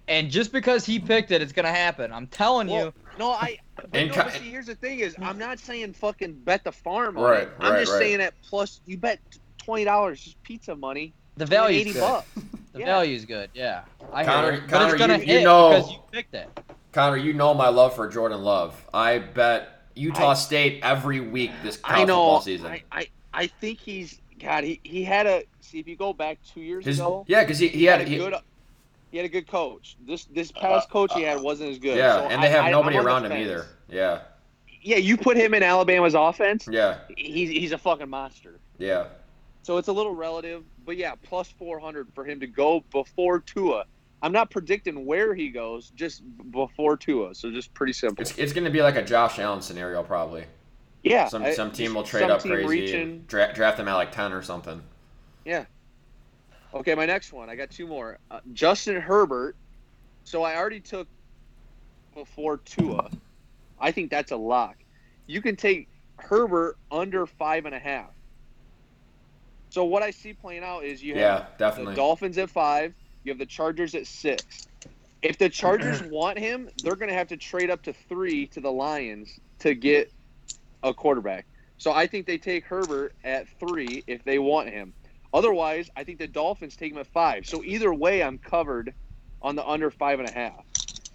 and just because he picked it, it's gonna happen. I'm telling Well, you. No, I. But And no, co- but see, here's the thing: is I'm not saying fucking bet the farm on Right, it. I'm right, just right. saying that plus you bet twenty dollars just pizza money. The you win value's eighty good. bucks. The Yeah. value's good. Yeah. I Connor- hear it. but Connor, it's gonna you- you know- because you picked it. Connor, you know my love for Jordan Love. I bet Utah I- State every week this I college know. football season. I, I I think he's God. He he had a see if you go back two years His, ago. yeah, because he, he He had had a he, good. He had a good coach. This this uh, past coach he uh, had wasn't as good. yeah, So and they have I- nobody I'm on the around him either. Yeah, Yeah, you put him in Alabama's offense. yeah, He's he's a fucking monster. yeah. So it's a little relative, but yeah, plus 400 for him to go before Tua. I'm not predicting where he goes, just before Tua. So just pretty simple. It's, it's going to be like a Josh Allen scenario probably. yeah, Some I- some team will trade up crazy, reaching. dra- draft him at like ten or something. Yeah. Okay, my next one. I got two more. Uh, Justin Herbert. So I already took before Tua. I think that's a lock. You can take Herbert under five and a half. So what I see playing out is you have Yeah, the definitely. Dolphins at five. You have the Chargers at six. If the Chargers want him, they're going to have to trade up to three to the Lions to get a quarterback. So I think they take Herbert at three if they want him. Otherwise, I think the Dolphins take him at five. So either way, I'm covered on the under five and a half.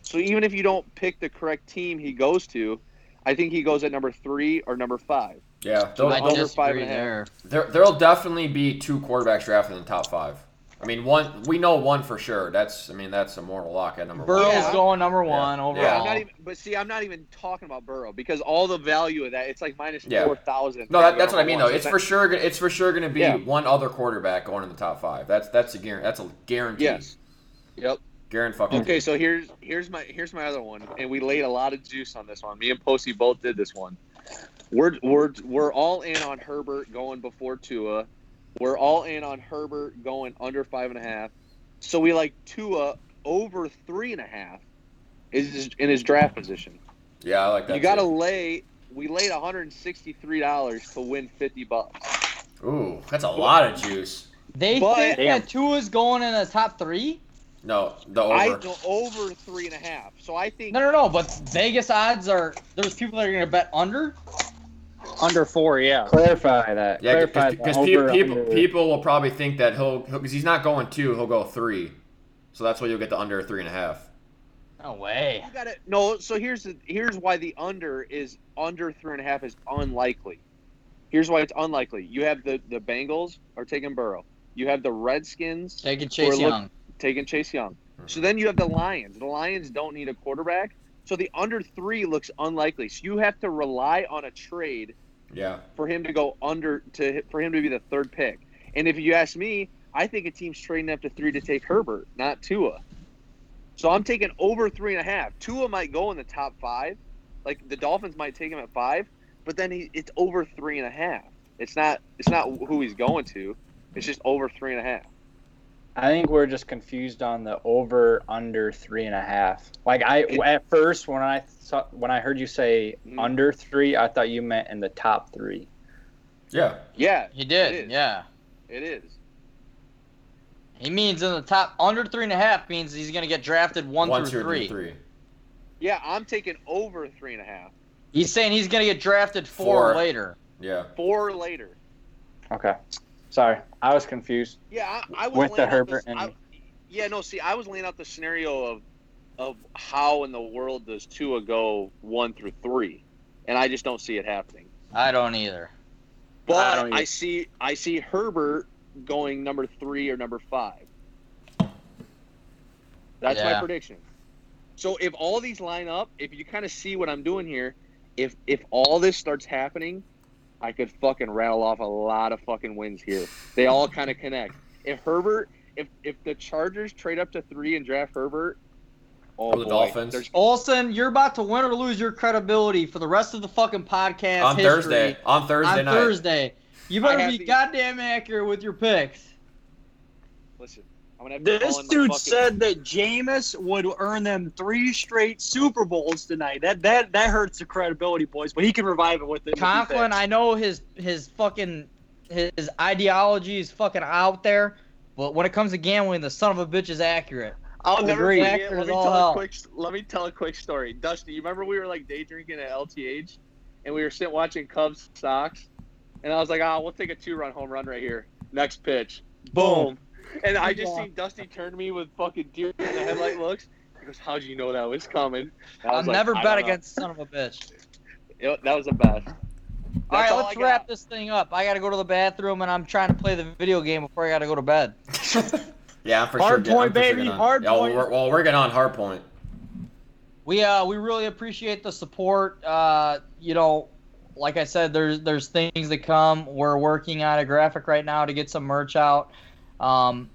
So even if you don't pick the correct team he goes to, I think he goes at number three or number five. Yeah, So those, under those, five and there. there there'll definitely be two quarterbacks drafted in the top five. I mean, one we know one for sure. That's I mean that's a mortal lock at number Burrow's one. Yeah. going number one Yeah, overall. Yeah, I'm not even. But see, I'm not even talking about Burrow because all the value of that, it's like minus Yeah. four thousand. No, that, that's what I mean though. It's for sure. gonna- It's for sure going to be Yeah. one other quarterback going in the top five. That's that's a guarantee. That's a guarantee. Yes. Yep. Guarantee. Fucking. Okay, so here's here's my here's my other one, and we laid a lot of juice on this one. Me and Posey both did this one. We're we're we're all in on Herbert going before Tua. We're all in on Herbert going under five and a half. So we like Tua over three and a half is in his draft position. Yeah, I like that. you got to lay. We laid 163 dollars to win 50 bucks. Ooh, that's a lot of juice. They But- think Damn. that Tua's going in the top three. No, the over. I go over three and a half. So I think No, no, no. But Vegas odds are there's people that are going to bet under. Under four, yeah. Clarify that. Yeah, because the people people under. people will probably think that he'll because he's not going two, he'll go three. So that's why you'll get the under three and a half. No way. You got it. no. So here's the here's why the under is under three and a half is unlikely. Here's why it's unlikely. You have the the Bengals are taking Burrow. You have the Redskins Taking Chase Or look- Young. taking Chase Young. Mm-hmm. So then you have the Lions. The Lions don't need a quarterback. So the under three looks unlikely. So you have to rely on a trade Yeah. for him to go under to for him to be the third pick. And if you ask me, I think a team's trading up to three to take Herbert, not Tua. So I'm taking over three and a half. Tua might go in the top five, like the Dolphins might take him at five, but then he, it's over three and a half. It's not it's not who he's going to. It's just over three and a half. I think we're just confused on the over under three and a half. Like I at first when I saw when I heard you say Mhm. under three, I thought you meant in the top three. Yeah. Yeah, He did. is. Yeah. it is. He means in the top under three and a half means he's going to get drafted one, One, through three. three. Yeah, I'm taking over three and a half. He's saying he's going to get drafted four, Four. later. Yeah. Four later. Okay. Sorry, I was confused. Yeah, I, I was With the Herbert this- and- I- yeah, no. See, I was laying out the scenario of of how in the world does Tua go one through three, and I just don't see it happening. I don't either. But I I, see I see Herbert going number three or number five. That's my prediction. So if all these line up, if you kind of see what I'm doing here, if if all this starts happening, I could fucking rattle off a lot of fucking wins here. They all kind of connect. If Herbert, if if the Chargers trade up to three and draft Herbert, oh Or the boy, Dolphins. there's- Olson, you're about to win or lose your credibility for the rest of the fucking podcast On history Thursday. On Thursday on night. Thursday. You better be the- goddamn accurate with your picks. Listen, I'm gonna have This call in my dude fucking- said that Jameis would earn them three straight Super Bowls tonight. That that that hurts the credibility, boys. But he can revive it with it. Conklin, I know his his fucking his ideology is fucking out there, but when it comes to gambling, the son of a bitch is accurate. I'll never Agreed. forget. Let me tell hell. a quick. Let me tell a quick story. Dusty, you remember we were like day drinking at LTH, and we were sitting watching Cubs Sox, and I was like, "Ah, we'll take a two-run home run right here. Next pitch, boom." And I just Yeah. seen Dusty turn to me with fucking deer in the headlight looks. He goes, "How'd you know that was coming?" And I I'll was like, never bet against son of a bitch. Yep, that was the best. all That's right, all let's wrap this thing up. I gotta go to the bathroom, and I'm trying to play the video game before I gotta go to bed. Yeah, I'm for Hard sure. point, I'm for sure baby, on. hard yeah, well, point. We're, well, we're getting on hard point. We uh we really appreciate the support. Uh, you know, like I said, there's there's things that come. We're working on a graphic right now to get some merch out. Um,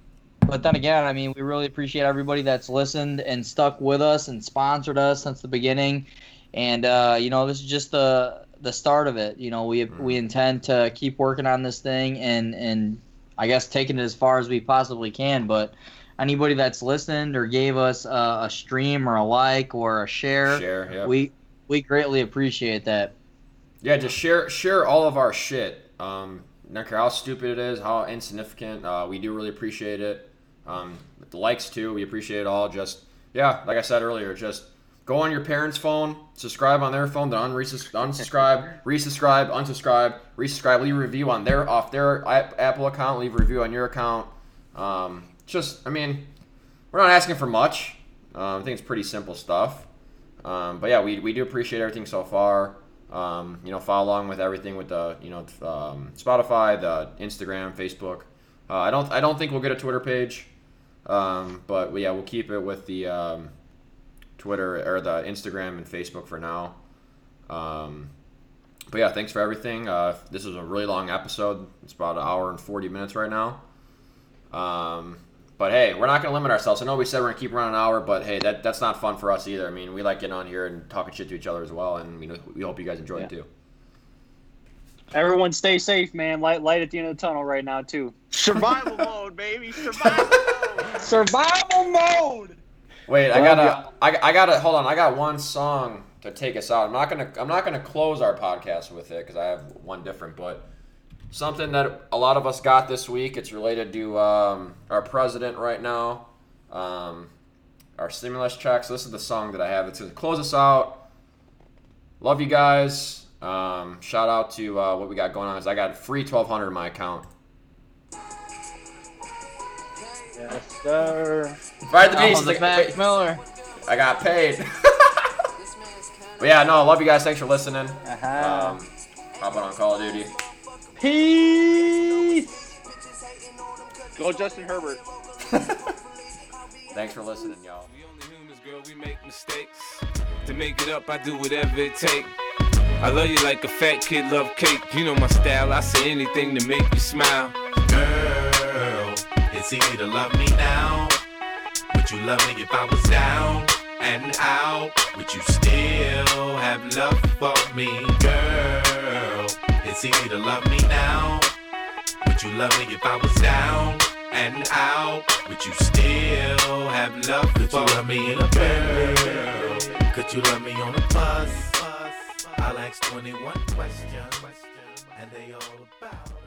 but then again, I mean, we really appreciate everybody that's listened and stuck with us and sponsored us since the beginning. And uh, you know, this is just the the start of it. You know, we we intend to keep working on this thing and and I guess taking it as far as we possibly can. But anybody that's listened or gave us a, a stream or a like or a share, Share, yeah. we we greatly appreciate that. Yeah, just share share all of our shit. Um, no care how stupid it is, how insignificant. Uh, we do really appreciate it. Um, the likes too, we appreciate it all. Just yeah, like I said earlier, just go on your parents' phone, subscribe on their phone, then unsubscribe, resubscribe, unsubscribe, resubscribe. Leave a review on their off their Apple account. Leave a review on your account. Um, just I mean, we're not asking for much. Um, I think it's pretty simple stuff. Um, but yeah, we, we do appreciate everything so far. Um, you know, follow along with everything with the you know um, Spotify, the Instagram, Facebook. Uh, I don't I don't think we'll get a Twitter page, um, but yeah, we'll keep it with the um, Twitter or the Instagram and Facebook for now. Um, but yeah, thanks for everything. Uh, this is a really long episode. It's about an hour and forty minutes right now. But hey, we're not going to limit ourselves. I know we said we're going to keep around an hour, but hey, that, that's not fun for us either. I mean, we like getting on here and talking shit to each other as well, and we, know, we hope you guys enjoy it too. Everyone stay safe, man. Light light at the end of the tunnel right now too. Survival mode, baby. Survival mode. Survival mode. Wait, I gotta, I, I gotta, hold on. I got one song to take us out. I'm not gonna, I'm not gonna close our podcast with it because I have one different, but something that a lot of us got this week. It's related to um, our president right now, um, our stimulus checks. This is the song that I have. It's gonna close us out. Love you guys. Um, shout out to uh, what we got going on. Is I got free 1200 in my account. Yes, sir. Right the beach. the Mac Miller. I got paid. but yeah, no, I love you guys. Thanks for listening. Uh-huh. Um, hopping on Call of Duty. Peace. Go Justin Herbert. Thanks for listening, y'all. We only humans, girl, we make mistakes. To make it up, I do whatever it take. I love you like a fat kid love cake. You know my style, I say anything to make you smile. Girl, it's easy to love me now. Would you love me if I was down and out? Would you still have love for me? Girl, it's easy to love me now. Would you love me if I was down and out? Would you still have love Could for you love me in a girl? Could you love me on a bus? I'll ask 21 questions, and they all about